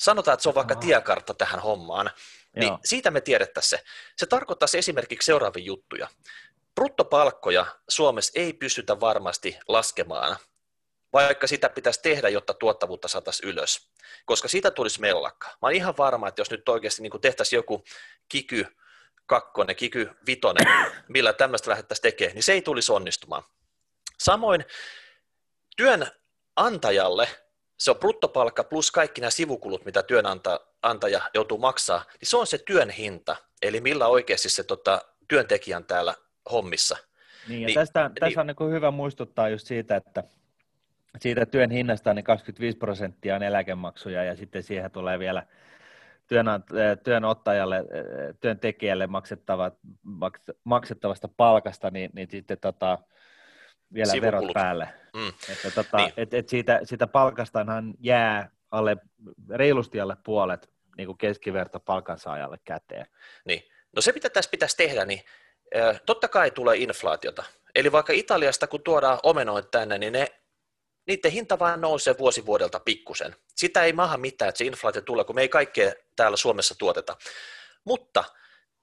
Sanotaan, että se on vaikka tiekartta tähän hommaan, niin Joo. siitä me tiedettäisiin se. Se tarkoittaisi esimerkiksi seuraavia juttuja. Bruttopalkkoja Suomessa ei pystytä varmasti laskemaan vaikka sitä pitäisi tehdä, jotta tuottavuutta saataisiin ylös, koska siitä tulisi mellakka. Mä oon ihan varma, että jos nyt oikeasti niin tehtäisiin joku kiky kakkonen, kiky vitonen, <coughs> millä tämmöistä lähdettäisiin tekemään, niin se ei tulisi onnistumaan. Samoin työnantajalle se on bruttopalkka plus kaikki nämä sivukulut, mitä työnantaja joutuu maksaa, niin se on se työn hinta, eli millä oikeasti se tota, työntekijän täällä hommissa. Niin, ja niin, tästä, niin, tässä on niin hyvä muistuttaa just siitä, että siitä työn hinnasta niin 25 prosenttia on eläkemaksuja ja sitten siihen tulee vielä työnottajalle, työntekijälle maksettava, maksettavasta palkasta, niin, niin sitten tota, vielä Sivukulut. verot päälle. Mm. Että tota, niin. et, et siitä, siitä palkastahan jää alle, reilusti alle puolet niin kuin keskiverto palkansaajalle käteen. Niin. No se, mitä tässä pitäisi tehdä, niin totta kai tulee inflaatiota. Eli vaikka Italiasta, kun tuodaan omenoit tänne, niin ne niiden hinta vaan nousee vuosi vuodelta pikkusen. Sitä ei maha mitään, että se inflaatio tulee, kun me ei kaikkea täällä Suomessa tuoteta. Mutta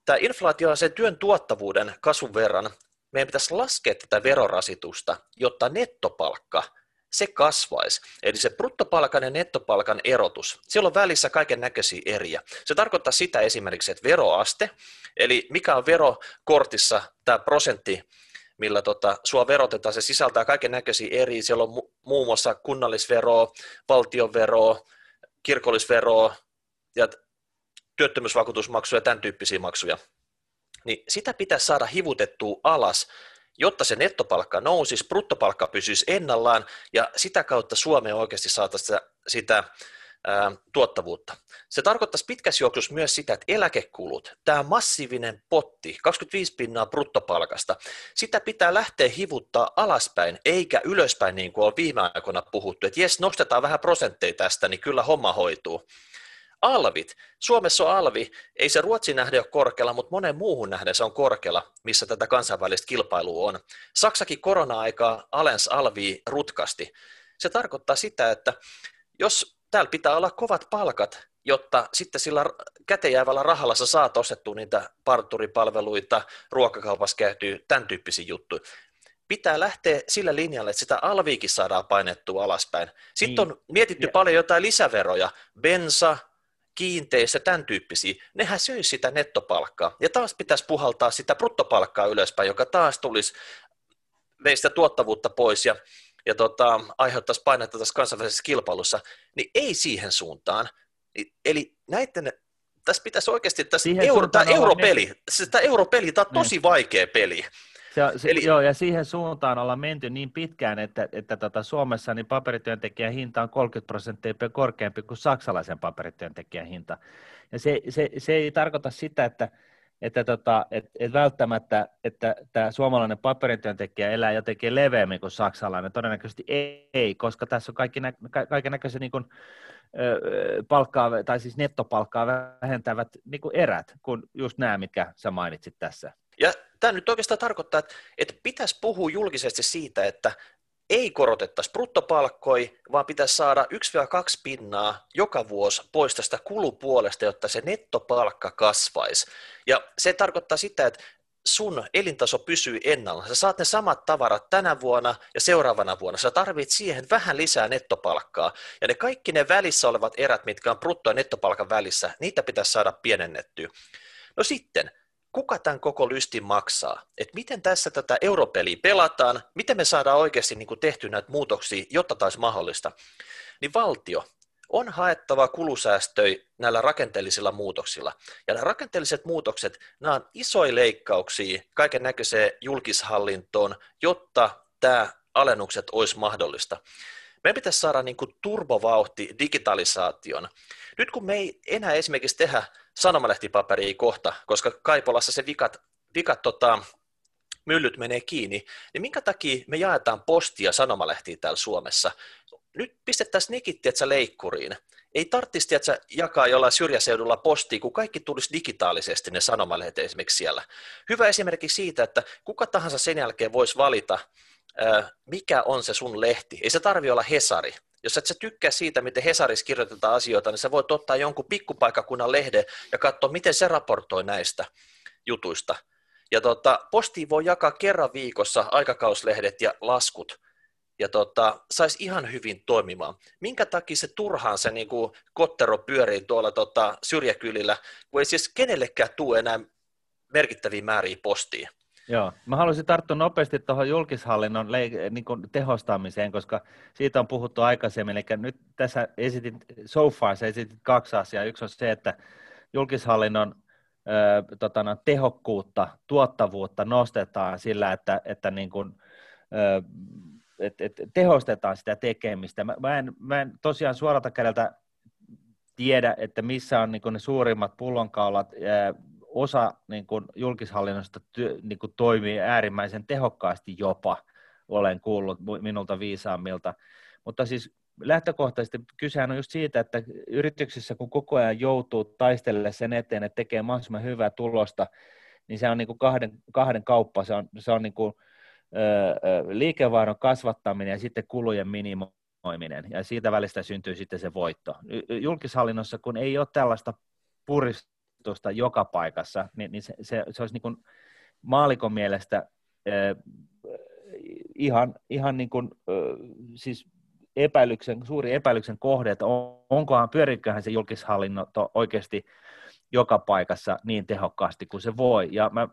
tämä inflaatio on sen työn tuottavuuden kasvun verran. Meidän pitäisi laskea tätä verorasitusta, jotta nettopalkka se kasvaisi. Eli se bruttopalkan ja nettopalkan erotus, siellä on välissä kaiken näköisiä eriä. Se tarkoittaa sitä esimerkiksi, että veroaste, eli mikä on verokortissa tämä prosentti millä tota, sua verotetaan. Se sisältää kaiken näköisiä eri. Siellä on mu- muun muassa kunnallisveroa, valtionveroa, kirkollisveroa ja työttömyysvakuutusmaksuja ja tämän tyyppisiä maksuja. Niin sitä pitäisi saada hivutettua alas, jotta se nettopalkka nousisi, bruttopalkka pysyisi ennallaan ja sitä kautta Suomeen oikeasti saataisiin sitä, sitä ää, tuottavuutta. Se tarkoittaisi pitkässä juoksussa myös sitä, että eläkekulut, tämä massiivinen potti, 25 pinnaa bruttopalkasta, sitä pitää lähteä hivuttaa alaspäin, eikä ylöspäin niin kuin on viime aikoina puhuttu, että jes, nostetaan vähän prosentteja tästä, niin kyllä homma hoituu. Alvit. Suomessa on alvi, ei se Ruotsin nähden ole korkealla, mutta monen muuhun nähden se on korkealla, missä tätä kansainvälistä kilpailua on. Saksakin korona-aikaa alens alvi rutkasti. Se tarkoittaa sitä, että jos täällä pitää olla kovat palkat, jotta sitten sillä käteenjäävällä rahalla sä saat ostettua niitä parturipalveluita, ruokakaupassa käytyy, tämän tyyppisiä juttuja. Pitää lähteä sillä linjalle, että sitä alviikin saadaan painettua alaspäin. Sitten niin. on mietitty ja. paljon jotain lisäveroja, bensa, kiinteissä, tämän tyyppisiä. Nehän söi sitä nettopalkkaa. Ja taas pitäisi puhaltaa sitä bruttopalkkaa ylöspäin, joka taas tulisi veistä tuottavuutta pois ja ja tota, aiheuttaisi painetta tässä kansainvälisessä kilpailussa, niin ei siihen suuntaan. Eli näiden, tässä pitäisi oikeasti, tässä euro, tämä europeli. Siis tämä europeli, tämä on tosi niin. vaikea peli. Se, se, Eli, joo, ja siihen suuntaan ollaan menty niin pitkään, että, että tota Suomessa niin paperityöntekijän hinta on 30 prosenttia korkeampi kuin saksalaisen paperityöntekijän hinta. Ja se, se, se ei tarkoita sitä, että, että tota, et, et välttämättä, että tämä suomalainen paperityöntekijä elää jotenkin leveämmin kuin saksalainen. Todennäköisesti ei, koska tässä on kaikki nä, kaiken näköisiä niin palkkaa, tai siis nettopalkkaa vähentävät niin erät, kuin just nämä, mitkä sä mainitsit tässä. Ja tämä nyt oikeastaan tarkoittaa, että, että pitäisi puhua julkisesti siitä, että ei korotettaisi bruttopalkkoi, vaan pitäisi saada 1-2 pinnaa joka vuosi pois tästä kulupuolesta, jotta se nettopalkka kasvaisi. Ja se tarkoittaa sitä, että sun elintaso pysyy ennalla. Sä saat ne samat tavarat tänä vuonna ja seuraavana vuonna. Sä tarvit siihen vähän lisää nettopalkkaa. Ja ne kaikki ne välissä olevat erät, mitkä on brutto- ja nettopalkan välissä, niitä pitäisi saada pienennettyä. No sitten, kuka tämän koko lystin maksaa, että miten tässä tätä europeliä pelataan, miten me saadaan oikeasti niin kuin tehty näitä muutoksia, jotta taisi mahdollista, niin valtio on haettava kulusäästöjä näillä rakenteellisilla muutoksilla. Ja nämä rakenteelliset muutokset, nämä on isoja leikkauksia kaiken näköiseen julkishallintoon, jotta tämä alennukset olisi mahdollista. Meidän pitäisi saada niin kuin turbovauhti digitalisaation. Nyt kun me ei enää esimerkiksi tehdä sanomalehtipaperia kohta, koska Kaipolassa se vikat, vikat tota, myllyt menee kiinni, niin minkä takia me jaetaan postia sanomalehtiä täällä Suomessa? Nyt pistettäisiin nekit, tiedätkö, leikkuriin. Ei tarvitsisi tiedätkö, jakaa jollain syrjäseudulla postia, kun kaikki tulisi digitaalisesti ne sanomalehdet esimerkiksi siellä. Hyvä esimerkki siitä, että kuka tahansa sen jälkeen voisi valita, mikä on se sun lehti. Ei se tarvi olla Hesari. Jos et sä tykkää siitä, miten Hesarissa kirjoitetaan asioita, niin sä voit ottaa jonkun pikkupaikakunnan lehden ja katsoa, miten se raportoi näistä jutuista. Ja tota, postiin voi jakaa kerran viikossa aikakauslehdet ja laskut, ja tota, saisi ihan hyvin toimimaan. Minkä takia se turhaan se niin kottero pyörii tuolla tota, syrjäkylillä, kun ei siis kenellekään tule enää merkittäviä määriä postia? Joo, mä haluaisin tarttua nopeasti tuohon julkishallinnon niin kuin tehostamiseen, koska siitä on puhuttu aikaisemmin. Eli nyt tässä esitit, so far sä esitit kaksi asiaa. Yksi on se, että julkishallinnon ö, tota, no, tehokkuutta, tuottavuutta nostetaan sillä, että, että niin kuin, ö, et, et, tehostetaan sitä tekemistä. Mä, mä, en, mä en tosiaan suoralta kädeltä tiedä, että missä on niin ne suurimmat pullonkaulat osa niin kuin julkishallinnosta työ, niin kuin toimii äärimmäisen tehokkaasti jopa, olen kuullut minulta viisaammilta. Mutta siis lähtökohtaisesti kysehän on just siitä, että yrityksissä kun koko ajan joutuu taistelemaan sen eteen, että tekee mahdollisimman hyvää tulosta, niin se on niin kuin kahden, kahden kauppa, se on, se on niin kuin, liikevaihdon kasvattaminen ja sitten kulujen minimoiminen, ja siitä välistä syntyy sitten se voitto. Julkishallinnossa, kun ei ole tällaista purista, tuosta joka paikassa, niin, niin se, se, se olisi niin kuin maalikon mielestä äh, ihan, ihan niin kuin, äh, siis epäilyksen, suuri epäilyksen kohde, että on, onkohan, pyöriköhän se julkishallinto oikeasti joka paikassa niin tehokkaasti kuin se voi. Ja mä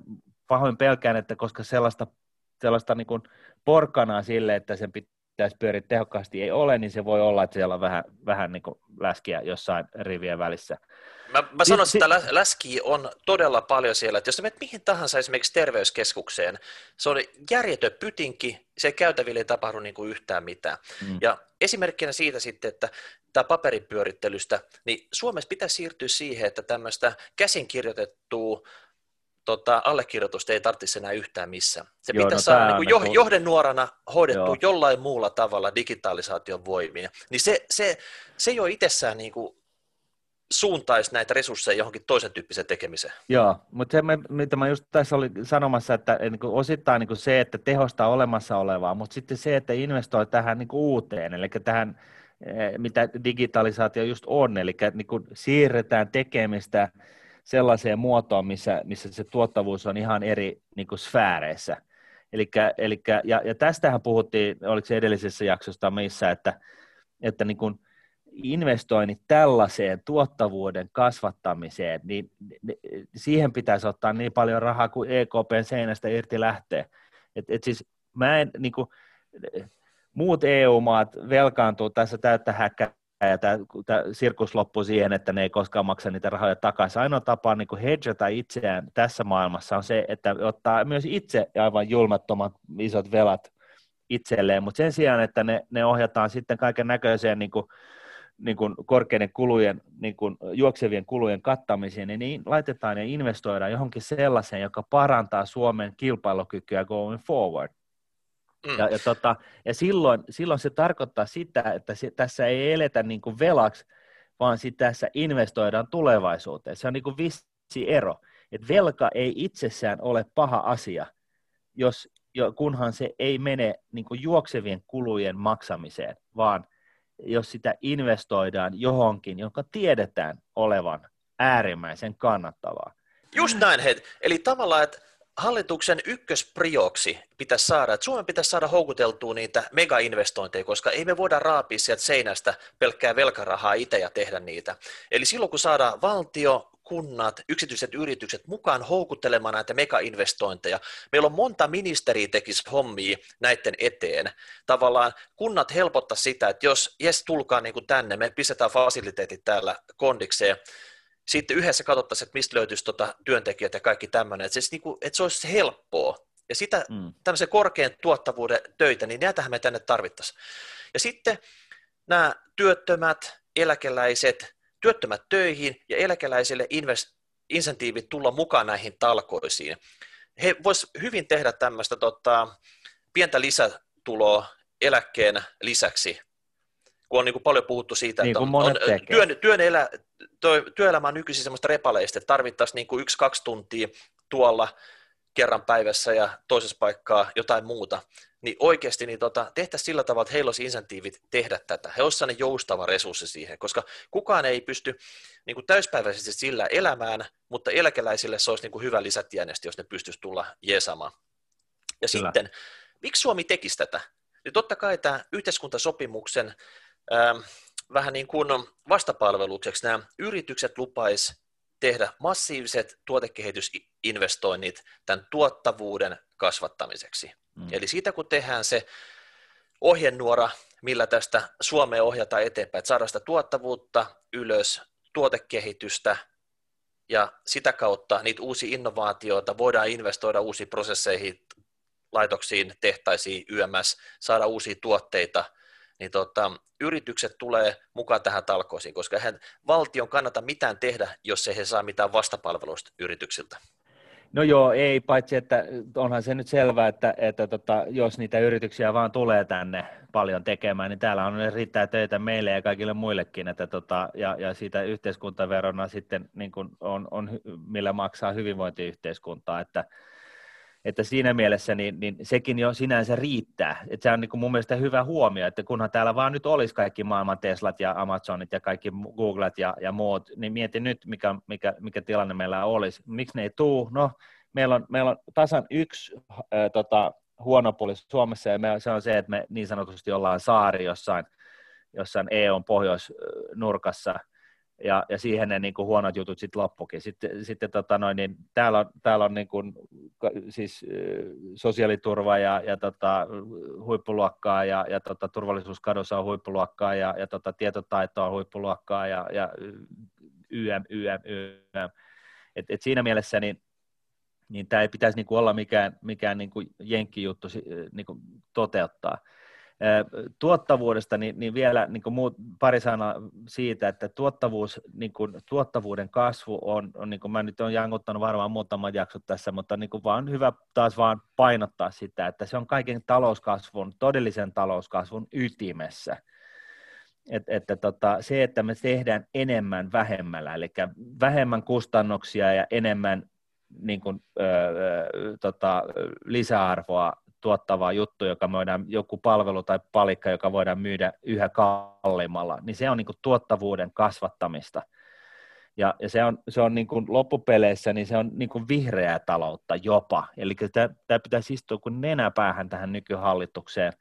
pahoin pelkään, että koska sellaista, sellaista niin kuin porkanaa sille, että sen pitäisi pyöriä tehokkaasti ei ole, niin se voi olla, että siellä on vähän, vähän niin kuin läskiä jossain rivien välissä. Mä, mä sanon, si- että läski on todella paljon siellä, että jos menet mihin tahansa esimerkiksi terveyskeskukseen, se on järjetön pytinki, se käytäville ei tapahdu niin kuin yhtään mitään. Mm. Ja esimerkkinä siitä sitten, että tämä paperipyörittelystä, niin Suomessa pitäisi siirtyä siihen, että tämmöistä käsinkirjoitettua tota, allekirjoitusta ei tarvitsisi enää yhtään missään. Se Joo, pitäisi no, saada niin kuin jo, johdennuorana hoidettu Joo. jollain muulla tavalla digitalisaation voimia. Niin se, se, se jo itsessään niin kuin suuntaisi näitä resursseja johonkin toisen tyyppiseen tekemiseen. Joo, mutta se, mitä mä just tässä olin sanomassa, että niin kuin osittain niin kuin se, että tehostaa olemassa olevaa, mutta sitten se, että investoi tähän niin kuin uuteen, eli tähän, eh, mitä digitalisaatio just on, eli niin kuin siirretään tekemistä sellaiseen muotoon, missä, missä se tuottavuus on ihan eri niin kuin sfääreissä. Elikkä, elikkä, ja, ja tästähän puhuttiin, oliko se edellisessä jaksossa missä, että, että niin kuin investoinnit tällaiseen tuottavuuden kasvattamiseen, niin siihen pitäisi ottaa niin paljon rahaa kuin EKPn seinästä irti lähtee. Et, et siis mä en, niin kuin, muut EU-maat velkaantuu tässä täyttä häkkää ja tämä, tämä sirkus loppuu siihen, että ne ei koskaan maksa niitä rahoja takaisin. Ainoa tapa niin kuin hedgata itseään tässä maailmassa on se, että ottaa myös itse aivan julmattomat isot velat itselleen, mutta sen sijaan, että ne, ne ohjataan sitten kaiken näköiseen niin kuin, niin kuin korkeiden kulujen, niin kuin juoksevien kulujen kattamiseen, niin, niin laitetaan ja investoidaan johonkin sellaiseen, joka parantaa Suomen kilpailukykyä going forward. Mm. Ja, ja, tota, ja silloin, silloin se tarkoittaa sitä, että se, tässä ei eletä niin kuin velaksi, vaan sit tässä investoidaan tulevaisuuteen. Se on niin kuin vissi ero. Et velka ei itsessään ole paha asia, jos, jo, kunhan se ei mene niin kuin juoksevien kulujen maksamiseen, vaan jos sitä investoidaan johonkin, jonka tiedetään olevan äärimmäisen kannattavaa. Just näin, hei. Eli tavallaan, että hallituksen ykkösprioksi pitäisi saada, että Suomen pitäisi saada houkuteltua niitä megainvestointeja, koska ei me voida raapia sieltä seinästä pelkkää velkarahaa itse ja tehdä niitä. Eli silloin kun saadaan valtio, kunnat, yksityiset yritykset mukaan houkuttelemaan näitä megainvestointeja. Meillä on monta ministeriä tekisi hommia näiden eteen. Tavallaan kunnat helpottaa sitä, että jos jes tulkaa niin kuin tänne, me pistetään fasiliteetit täällä kondikseen, sitten yhdessä katsottaisiin, että mistä löytyisi tuota työntekijät ja kaikki tämmöinen, että se, niin kuin, että se olisi helppoa. Ja sitä mm. tämmöisen korkean tuottavuuden töitä, niin näitähän me tänne tarvittaisiin. Ja sitten nämä työttömät, eläkeläiset, työttömät töihin ja eläkeläisille invest- insentiivit tulla mukaan näihin talkoisiin. He vois hyvin tehdä tämmöistä tota, pientä lisätuloa eläkkeen lisäksi, kun on niin kuin paljon puhuttu siitä, niin että on, on, työn, työn elä, toi, työelämä on nykyisin semmoista repaleista, että tarvittaisiin niin kuin yksi-kaksi tuntia tuolla kerran päivässä ja toisessa paikkaa jotain muuta, niin oikeasti niin tota, tehtäisiin sillä tavalla, että heillä olisi insentiivit tehdä tätä. He olisivat sellainen joustava resurssi siihen, koska kukaan ei pysty niin kuin täyspäiväisesti sillä elämään, mutta eläkeläisille se olisi niin kuin hyvä lisätienesti, jos ne pystyisi tulla jeesamaan. Ja Kyllä. sitten, miksi Suomi tekisi tätä? Niin totta kai tämä yhteiskuntasopimuksen vähän niin kuin vastapalvelukseksi nämä yritykset lupais tehdä massiiviset tuotekehitysinvestoinnit tämän tuottavuuden kasvattamiseksi. Mm. Eli siitä kun tehdään se ohjenuora, millä tästä Suomea ohjataan eteenpäin, että saadaan sitä tuottavuutta ylös, tuotekehitystä ja sitä kautta niitä uusia innovaatioita voidaan investoida uusiin prosesseihin, laitoksiin, tehtaisiin, YMS, saada uusia tuotteita – niin tota, yritykset tulee mukaan tähän talkoisiin, koska eihän valtion kannata mitään tehdä, jos ei he saa mitään vastapalveluista yrityksiltä. No joo, ei, paitsi että onhan se nyt selvää, että, että tota, jos niitä yrityksiä vaan tulee tänne paljon tekemään, niin täällä on riittää töitä meille ja kaikille muillekin, että tota, ja, ja siitä yhteiskuntaverona sitten niin on, on, millä maksaa hyvinvointiyhteiskuntaa, että, että siinä mielessä niin, niin sekin jo sinänsä riittää. Että se on niin kuin mun mielestä hyvä huomio, että kunhan täällä vaan nyt olisi kaikki maailman Teslat ja Amazonit ja kaikki Googlet ja, ja muut, niin mieti nyt, mikä, mikä, mikä tilanne meillä olisi. Miksi ne ei tuu? No, meillä on, meillä on tasan yksi äh, tota, huono puoli Suomessa, ja me, se on se, että me niin sanotusti ollaan saari jossain, jossain EUn pohjoisnurkassa – ja, ja siihen ne niin kuin huonot jutut sitten loppukin. Sitten, sitten tota noin, niin täällä on, täällä on niin kuin, siis sosiaaliturva ja, ja tota, huippuluokkaa ja, ja tota, turvallisuuskadossa on huippuluokkaa ja, ja tota, tietotaito on huippuluokkaa ja, ja YM, YM, YM. Et, et siinä mielessä niin, niin tämä ei pitäisi niin kuin olla mikään, mikään niin kuin jenkkijuttu niin kuin toteuttaa. Tuottavuudesta niin, niin vielä niin kuin muut, pari sanaa siitä, että tuottavuus, niin kuin, tuottavuuden kasvu on, on niin kuin mä nyt olen jankuttanut varmaan muutaman jaksot tässä, mutta niin kuin vaan hyvä taas vaan painottaa sitä, että se on kaiken talouskasvun, todellisen talouskasvun ytimessä. Et, että tota, se, että me tehdään enemmän vähemmällä, eli vähemmän kustannuksia ja enemmän niin kuin, öö, tota, lisäarvoa tuottava juttu, joka voidaan, joku palvelu tai palikka, joka voidaan myydä yhä kalliimmalla, niin se on niin kuin tuottavuuden kasvattamista. Ja, ja se on, se on niin kuin loppupeleissä, niin se on niin kuin vihreää taloutta jopa. Eli tämä pitäisi istua kuin nenäpäähän tähän nykyhallitukseen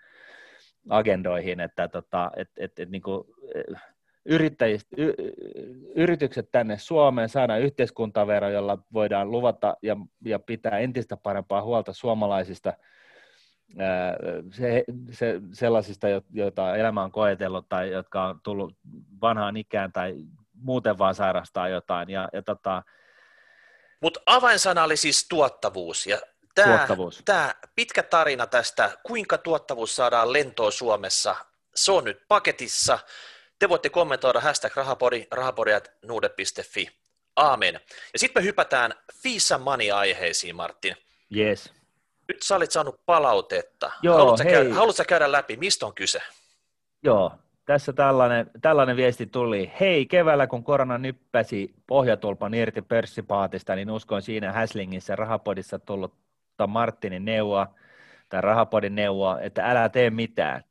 agendoihin, että tota, et, et, et, niin kuin, yrittäjistä, y, yritykset tänne Suomeen, saada yhteiskuntavero, jolla voidaan luvata ja, ja pitää entistä parempaa huolta suomalaisista – se, se, sellaisista, joita elämä on koetellut tai jotka on tullut vanhaan ikään tai muuten vaan sairastaa jotain. Ja, ja tota... Mutta avainsana oli siis tuottavuus. Ja tämä, tuottavuus. tämä pitkä tarina tästä, kuinka tuottavuus saadaan lentoon Suomessa, se on nyt paketissa. Te voitte kommentoida hashtag rahapodi, rahapodi.nuude.fi. Aamen. Ja sitten me hypätään Fisa Money-aiheisiin, Martin. Yes nyt sä olit saanut palautetta. Joo, haluatko, hei. käydä, haluatko käydä läpi, mistä on kyse? Joo, tässä tällainen, tällainen viesti tuli. Hei, keväällä kun korona nyppäsi pohjatulpan irti pörssipaatista, niin uskoin siinä Häslingissä rahapodissa tullut Martinin neuvoa, tai rahapodin neuvoa, että älä tee mitään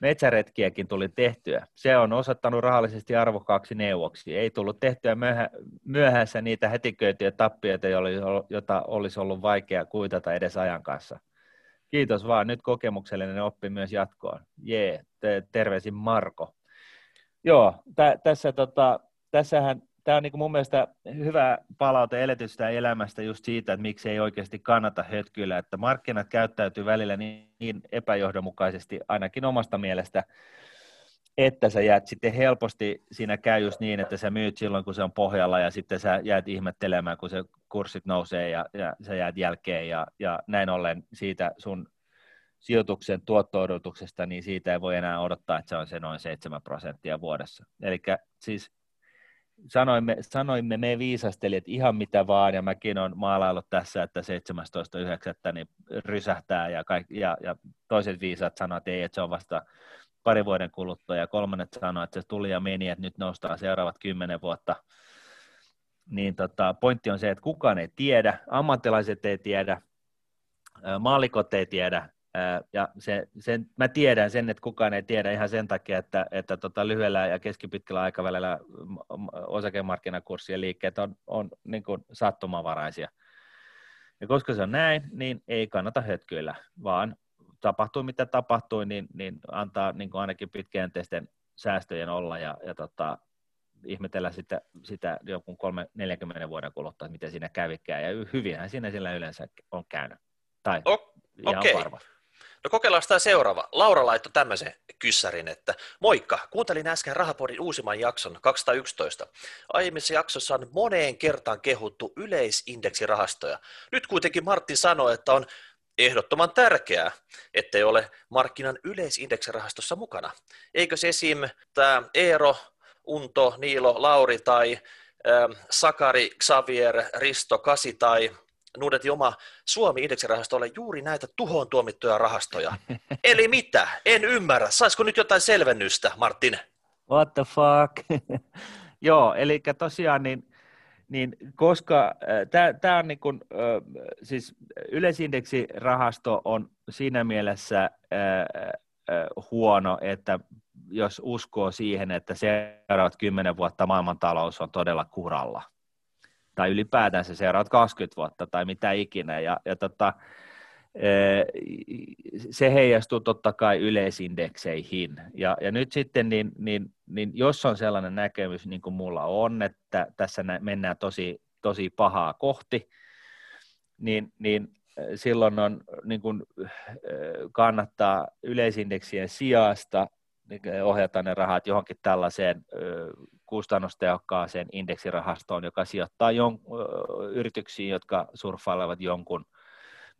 metsäretkiäkin tuli tehtyä. Se on osoittanut rahallisesti arvokkaaksi neuvoksi. Ei tullut tehtyä myöhä, myöhässä niitä hätiköityjä tappioita, joita olisi ollut vaikea kuitata edes ajan kanssa. Kiitos vaan, nyt kokemuksellinen oppi myös jatkoon. Jee, terveisin Marko. Joo, tä, tässä tota, tässähän tämä on niin kuin mun mielestä hyvä palaute eletystä elämästä just siitä, että miksi ei oikeasti kannata hötkyillä, että markkinat käyttäytyy välillä niin epäjohdonmukaisesti ainakin omasta mielestä, että sä jäät sitten helposti, siinä käy just niin, että sä myyt silloin, kun se on pohjalla ja sitten sä jäät ihmettelemään, kun se kurssit nousee ja, ja sä jäät jälkeen ja, ja näin ollen siitä sun sijoituksen tuotto-odotuksesta, niin siitä ei voi enää odottaa, että se on se noin 7 prosenttia vuodessa. Eli siis sanoimme, sanoimme me viisastelijat ihan mitä vaan, ja mäkin on maalaillut tässä, että 17.9. niin rysähtää, ja, kaikki, ja, ja toiset viisat sanoivat, että ei, että se on vasta pari vuoden kuluttua, ja kolmannet sanoivat, että se tuli ja meni, että nyt noustaan seuraavat kymmenen vuotta. Niin tota, pointti on se, että kukaan ei tiedä, ammattilaiset ei tiedä, maalikot ei tiedä, ja se, sen, mä tiedän sen, että kukaan ei tiedä ihan sen takia, että, että tota lyhyellä ja keskipitkällä aikavälillä osakemarkkinakurssien liikkeet on, on niin kuin sattumavaraisia. Ja koska se on näin, niin ei kannata hötkyillä, vaan tapahtuu mitä tapahtuu, niin, niin antaa niin kuin ainakin pitkäjänteisten säästöjen olla ja, ja tota, ihmetellä sitä, sitä jonkun 3-40 vuoden kuluttua, miten siinä kävikään. Ja hyvinhän siinä sillä yleensä on käynyt. Tai o- ihan okay. varma. No kokeillaan tämä seuraava. Laura laittoi tämmöisen kyssärin, että moikka, kuuntelin äsken Rahapodin uusimman jakson 211. Aiemmissa jaksossa on moneen kertaan kehuttu yleisindeksirahastoja. Nyt kuitenkin Martti sanoi, että on ehdottoman tärkeää, ettei ole markkinan yleisindeksirahastossa mukana. Eikö se esim. tämä Eero, Unto, Niilo, Lauri tai Sakari, Xavier, Risto, Kasi tai Nuudet oma Suomi-indeksirahasto ole juuri näitä tuhoon tuomittuja rahastoja. <laughs> Eli mitä? En ymmärrä. Saisiko nyt jotain selvennystä, Martin? What the fuck? <laughs> Joo, eli tosiaan niin, niin koska äh, tämä on niin kun, äh, siis yleisindeksirahasto on siinä mielessä äh, äh, huono, että jos uskoo siihen, että seuraavat kymmenen vuotta maailmantalous on todella kuralla – tai ylipäätään se seuraavat 20 vuotta tai mitä ikinä. Ja, ja tota, se heijastuu totta kai yleisindekseihin. Ja, ja nyt sitten, niin, niin, niin jos on sellainen näkemys, niin kuin mulla on, että tässä mennään tosi, tosi pahaa kohti, niin, niin silloin on, niin kuin, kannattaa yleisindeksien sijasta niin ohjata ne rahat johonkin tällaiseen kustannustehokkaaseen indeksirahastoon, joka sijoittaa jon, yrityksiin, jotka surffailevat jonkun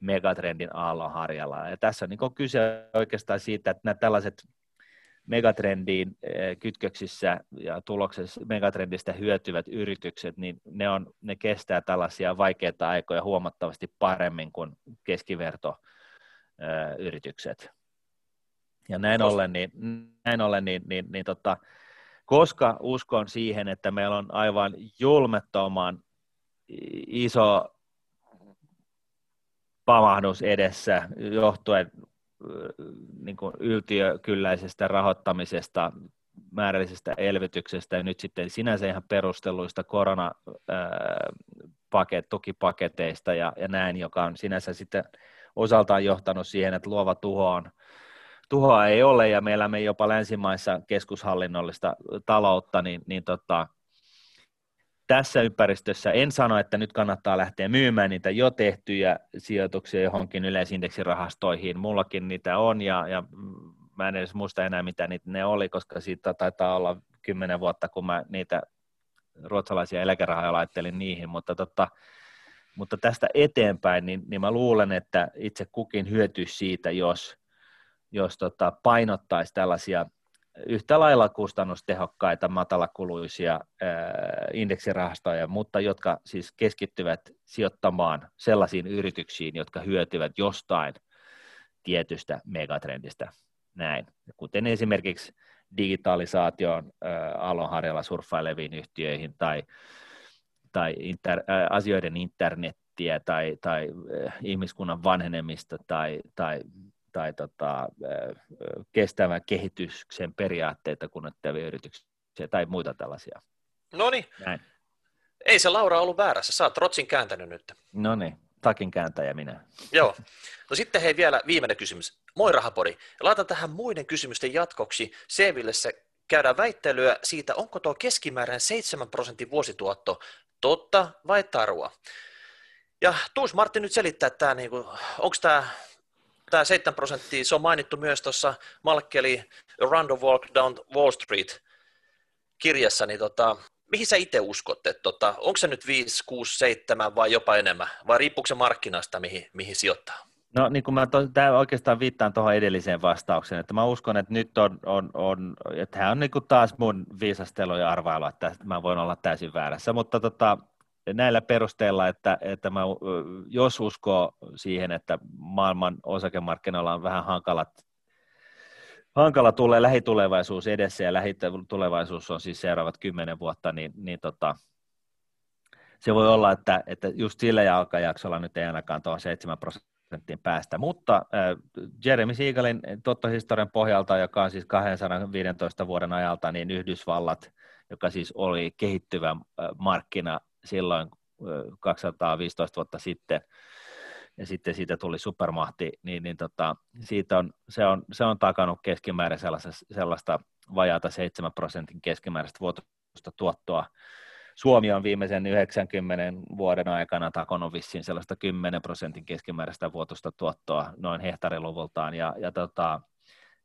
megatrendin aallonharjalla. Ja tässä on niin kyse oikeastaan siitä, että nämä tällaiset megatrendiin kytköksissä ja tuloksessa megatrendistä hyötyvät yritykset, niin ne, on, ne kestää tällaisia vaikeita aikoja huomattavasti paremmin kuin keskiverto yritykset. Ja näin ollen, niin, näin ollen niin, niin, niin tota, koska uskon siihen, että meillä on aivan julmettoman iso pamahdus edessä johtuen niin kuin yltiökylläisestä rahoittamisesta, määrällisestä elvytyksestä ja nyt sitten sinänsä ihan perustelluista koronapaket, ja, ja näin, joka on sinänsä sitten osaltaan johtanut siihen, että luova tuho on tuhoa ei ole ja me elämme jopa länsimaissa keskushallinnollista taloutta, niin, niin tota, tässä ympäristössä en sano, että nyt kannattaa lähteä myymään niitä jo tehtyjä sijoituksia johonkin yleisindeksirahastoihin. Mullakin niitä on ja, ja mä en edes muista enää, mitä niitä ne oli, koska siitä taitaa olla kymmenen vuotta, kun mä niitä ruotsalaisia eläkerahoja laittelin niihin, mutta, tota, mutta tästä eteenpäin, niin, niin mä luulen, että itse kukin hyötyisi siitä, jos jos tota, painottaisi tällaisia yhtä lailla kustannustehokkaita, matalakuluisia indeksirahastoja, mutta jotka siis keskittyvät sijoittamaan sellaisiin yrityksiin, jotka hyötyvät jostain tietystä megatrendistä. Näin. Kuten esimerkiksi digitalisaation aallonharjalla surffaileviin yhtiöihin tai, tai inter, ää, asioiden internettiä tai, tai ihmiskunnan vanhenemista tai, tai tai tota, kestävän kehityksen periaatteita kunnettavia yrityksiä tai muita tällaisia. No niin. Ei se Laura ollut väärässä, sä oot Rotsin kääntänyt nyt. No niin, takin kääntäjä minä. Joo. No sitten hei vielä viimeinen kysymys. Moi Rahapori. Laitan tähän muiden kysymysten jatkoksi Seville se käydään väittelyä siitä, onko tuo keskimääräinen 7 prosentin vuosituotto totta vai tarua. Ja Tuus Martti nyt selittää, että tämä, niin onko tämä, tämä 7 prosenttia, se on mainittu myös tuossa Malkkeli the Walk Down Wall Street kirjassa, niin tota, mihin sä itse uskot, että tota, onko se nyt 5, 6, 7 vai jopa enemmän, vai riippuuko se markkinasta, mihin, mihin sijoittaa? No niin kuin mä to, tämä oikeastaan viittaan tuohon edelliseen vastaukseen, että mä uskon, että nyt on, on, on että tämä on niin kuin taas mun viisastelu ja arvailu, että mä voin olla täysin väärässä, mutta tota, näillä perusteilla, että, että mä, jos uskoo siihen, että maailman osakemarkkinoilla on vähän hankalat hankala tulee lähitulevaisuus edessä ja lähitulevaisuus on siis seuraavat kymmenen vuotta, niin, niin tota, se voi olla, että, että just sillä jalkajaksolla nyt ei ainakaan tuohon 7 prosenttiin päästä, mutta äh, Jeremy Siegelin tottohistorian pohjalta, joka on siis 215 vuoden ajalta, niin Yhdysvallat, joka siis oli kehittyvä markkina silloin äh, 215 vuotta sitten, ja sitten siitä tuli supermahti, niin, niin tota, siitä on, se, on, se on takannut keskimäärin sellaista, sellaista vajaata 7 prosentin keskimääräistä vuotuista tuottoa. Suomi on viimeisen 90 vuoden aikana takonut vissiin sellaista 10 prosentin keskimääräistä vuotuista tuottoa noin hehtaariluvultaan, ja, ja, tota,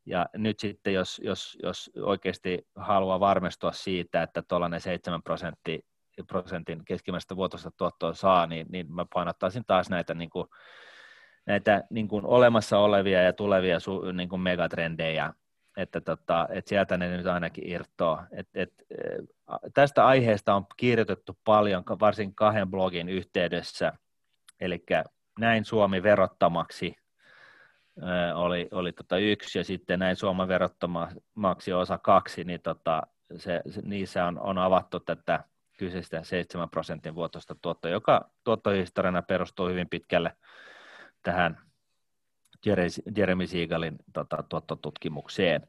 ja nyt sitten, jos, jos, jos oikeasti haluaa varmistua siitä, että tuollainen 7 prosenttia prosentin keskimääräistä vuotuista tuottoa saa, niin, niin mä painottaisin taas näitä, niin kuin, näitä niin kuin olemassa olevia ja tulevia su, niin kuin megatrendejä, että, tota, että sieltä ne nyt ainakin irtoaa. Et, et, tästä aiheesta on kirjoitettu paljon, varsin kahden blogin yhteydessä, eli näin Suomi verottamaksi oli, oli tota yksi, ja sitten näin Suomen verottamaksi osa kaksi, niin tota, se, se, niissä on, on avattu tätä kyseistä 7 prosentin vuotosta tuottoa, joka tuottohistoriana perustuu hyvin pitkälle tähän Jeremy Siegelin tota, tuottotutkimukseen.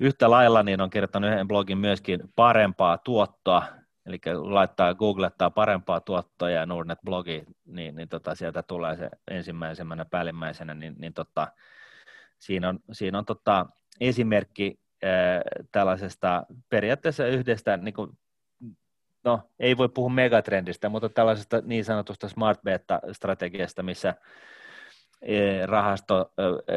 Yhtä lailla niin on kirjoittanut yhden blogin myöskin parempaa tuottoa, eli laittaa, googlettaa parempaa tuottoa ja Nordnet-blogi, niin, niin tota, sieltä tulee se ensimmäisenä päällimmäisenä, niin, niin tota, siinä on, siinä on tota, esimerkki äh, tällaisesta periaatteessa yhdestä niin kuin no ei voi puhua megatrendistä, mutta tällaisesta niin sanotusta smart beta-strategiasta, missä e, rahasto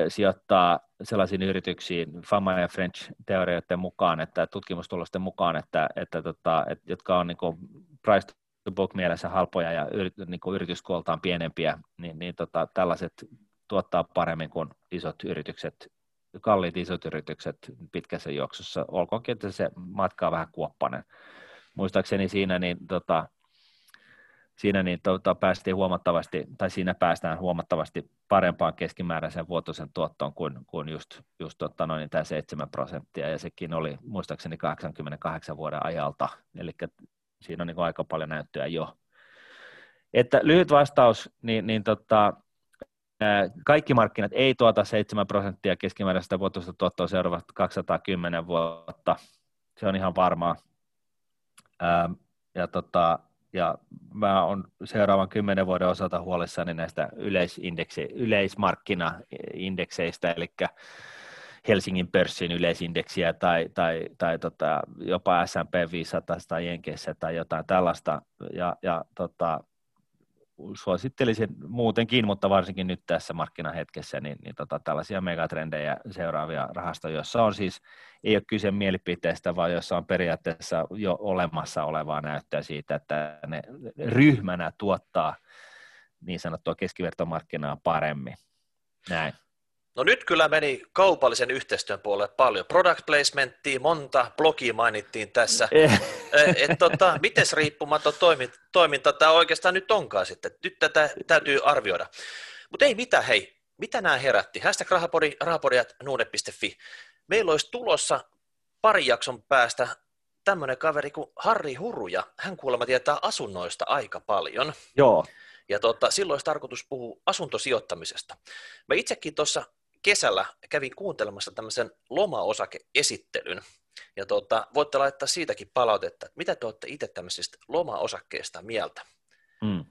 sijoittaa sellaisiin yrityksiin Fama ja French teorioiden mukaan, että tutkimustulosten mukaan, että, että, tota, että jotka on niin kuin price to book mielessä halpoja ja niin kuin yrityskuoltaan pienempiä, niin, niin tota, tällaiset tuottaa paremmin kuin isot yritykset, kalliit isot yritykset pitkässä juoksussa, olkoonkin, että se matka on vähän kuoppainen muistaakseni siinä niin tota, siinä niin tota, päästiin huomattavasti, tai siinä päästään huomattavasti parempaan keskimääräisen vuotuisen tuottoon kuin, kuin just, just tota, noin tämä 7 prosenttia, ja sekin oli muistaakseni 88 vuoden ajalta, eli siinä on niin aika paljon näyttöä jo. Että lyhyt vastaus, niin, niin tota, kaikki markkinat ei tuota 7 prosenttia keskimääräisestä vuotuista tuottoa seuraavat 210 vuotta, se on ihan varmaa. Ähm, ja, tota, ja mä olen seuraavan kymmenen vuoden osalta huolissani näistä yleisindeksi, yleismarkkinaindekseistä, eli Helsingin pörssin yleisindeksiä tai, tai, tai tota, jopa S&P 500 tai Jenkeissä tai jotain tällaista. Ja, ja tota, suosittelisin muutenkin, mutta varsinkin nyt tässä markkinahetkessä, niin, niin tota, tällaisia megatrendejä seuraavia rahastoja, joissa on siis, ei ole kyse mielipiteestä, vaan jossa on periaatteessa jo olemassa olevaa näyttöä siitä, että ne ryhmänä tuottaa niin sanottua keskivertomarkkinaa paremmin. Näin. No nyt kyllä meni kaupallisen yhteistyön puolelle paljon. Product placementtia, monta blogia mainittiin tässä. Eh. Eh, et, tota, mites riippumaton toiminta, toiminta tämä oikeastaan nyt onkaan sitten? Nyt tätä täytyy arvioida. Mutta ei mitään, hei, mitä nämä herätti? Hashtag rahapodi, rahapodi.nuude.fi. Meillä olisi tulossa pari jakson päästä tämmöinen kaveri kuin Harri Huruja. Hän kuulemma tietää asunnoista aika paljon. Joo. Ja tota, silloin olisi tarkoitus puhua asuntosijoittamisesta. Mä itsekin tuossa kesällä kävin kuuntelemassa tämmöisen lomaosakeesittelyn, ja tuota, voitte laittaa siitäkin palautetta, että mitä te olette itse tämmöisistä lomaosakkeista mieltä. Mm.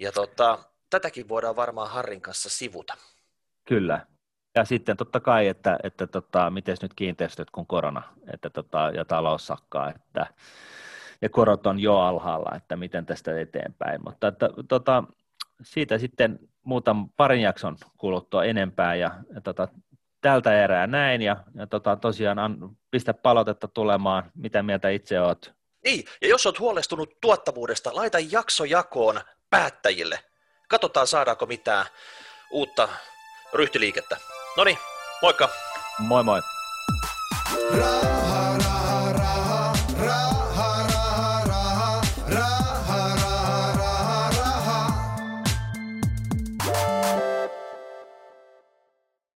Ja tuota, tätäkin voidaan varmaan Harrin kanssa sivuta. Kyllä. Ja sitten totta kai, että, että tota, miten nyt kiinteistöt kun korona että tota, ja talous sakkaa, että ja korot on jo alhaalla, että miten tästä eteenpäin. Mutta että, tota, siitä sitten muutaman parin jakson kuluttua enempää ja, ja tota, tältä erää näin ja, ja tota, tosiaan an, pistä palautetta tulemaan, mitä mieltä itse oot. Niin, ja jos olet huolestunut tuottavuudesta, laita jakso jakoon päättäjille. Katsotaan saadaanko mitään uutta ryhtiliikettä. No niin, moikka! Moi moi! Rauha.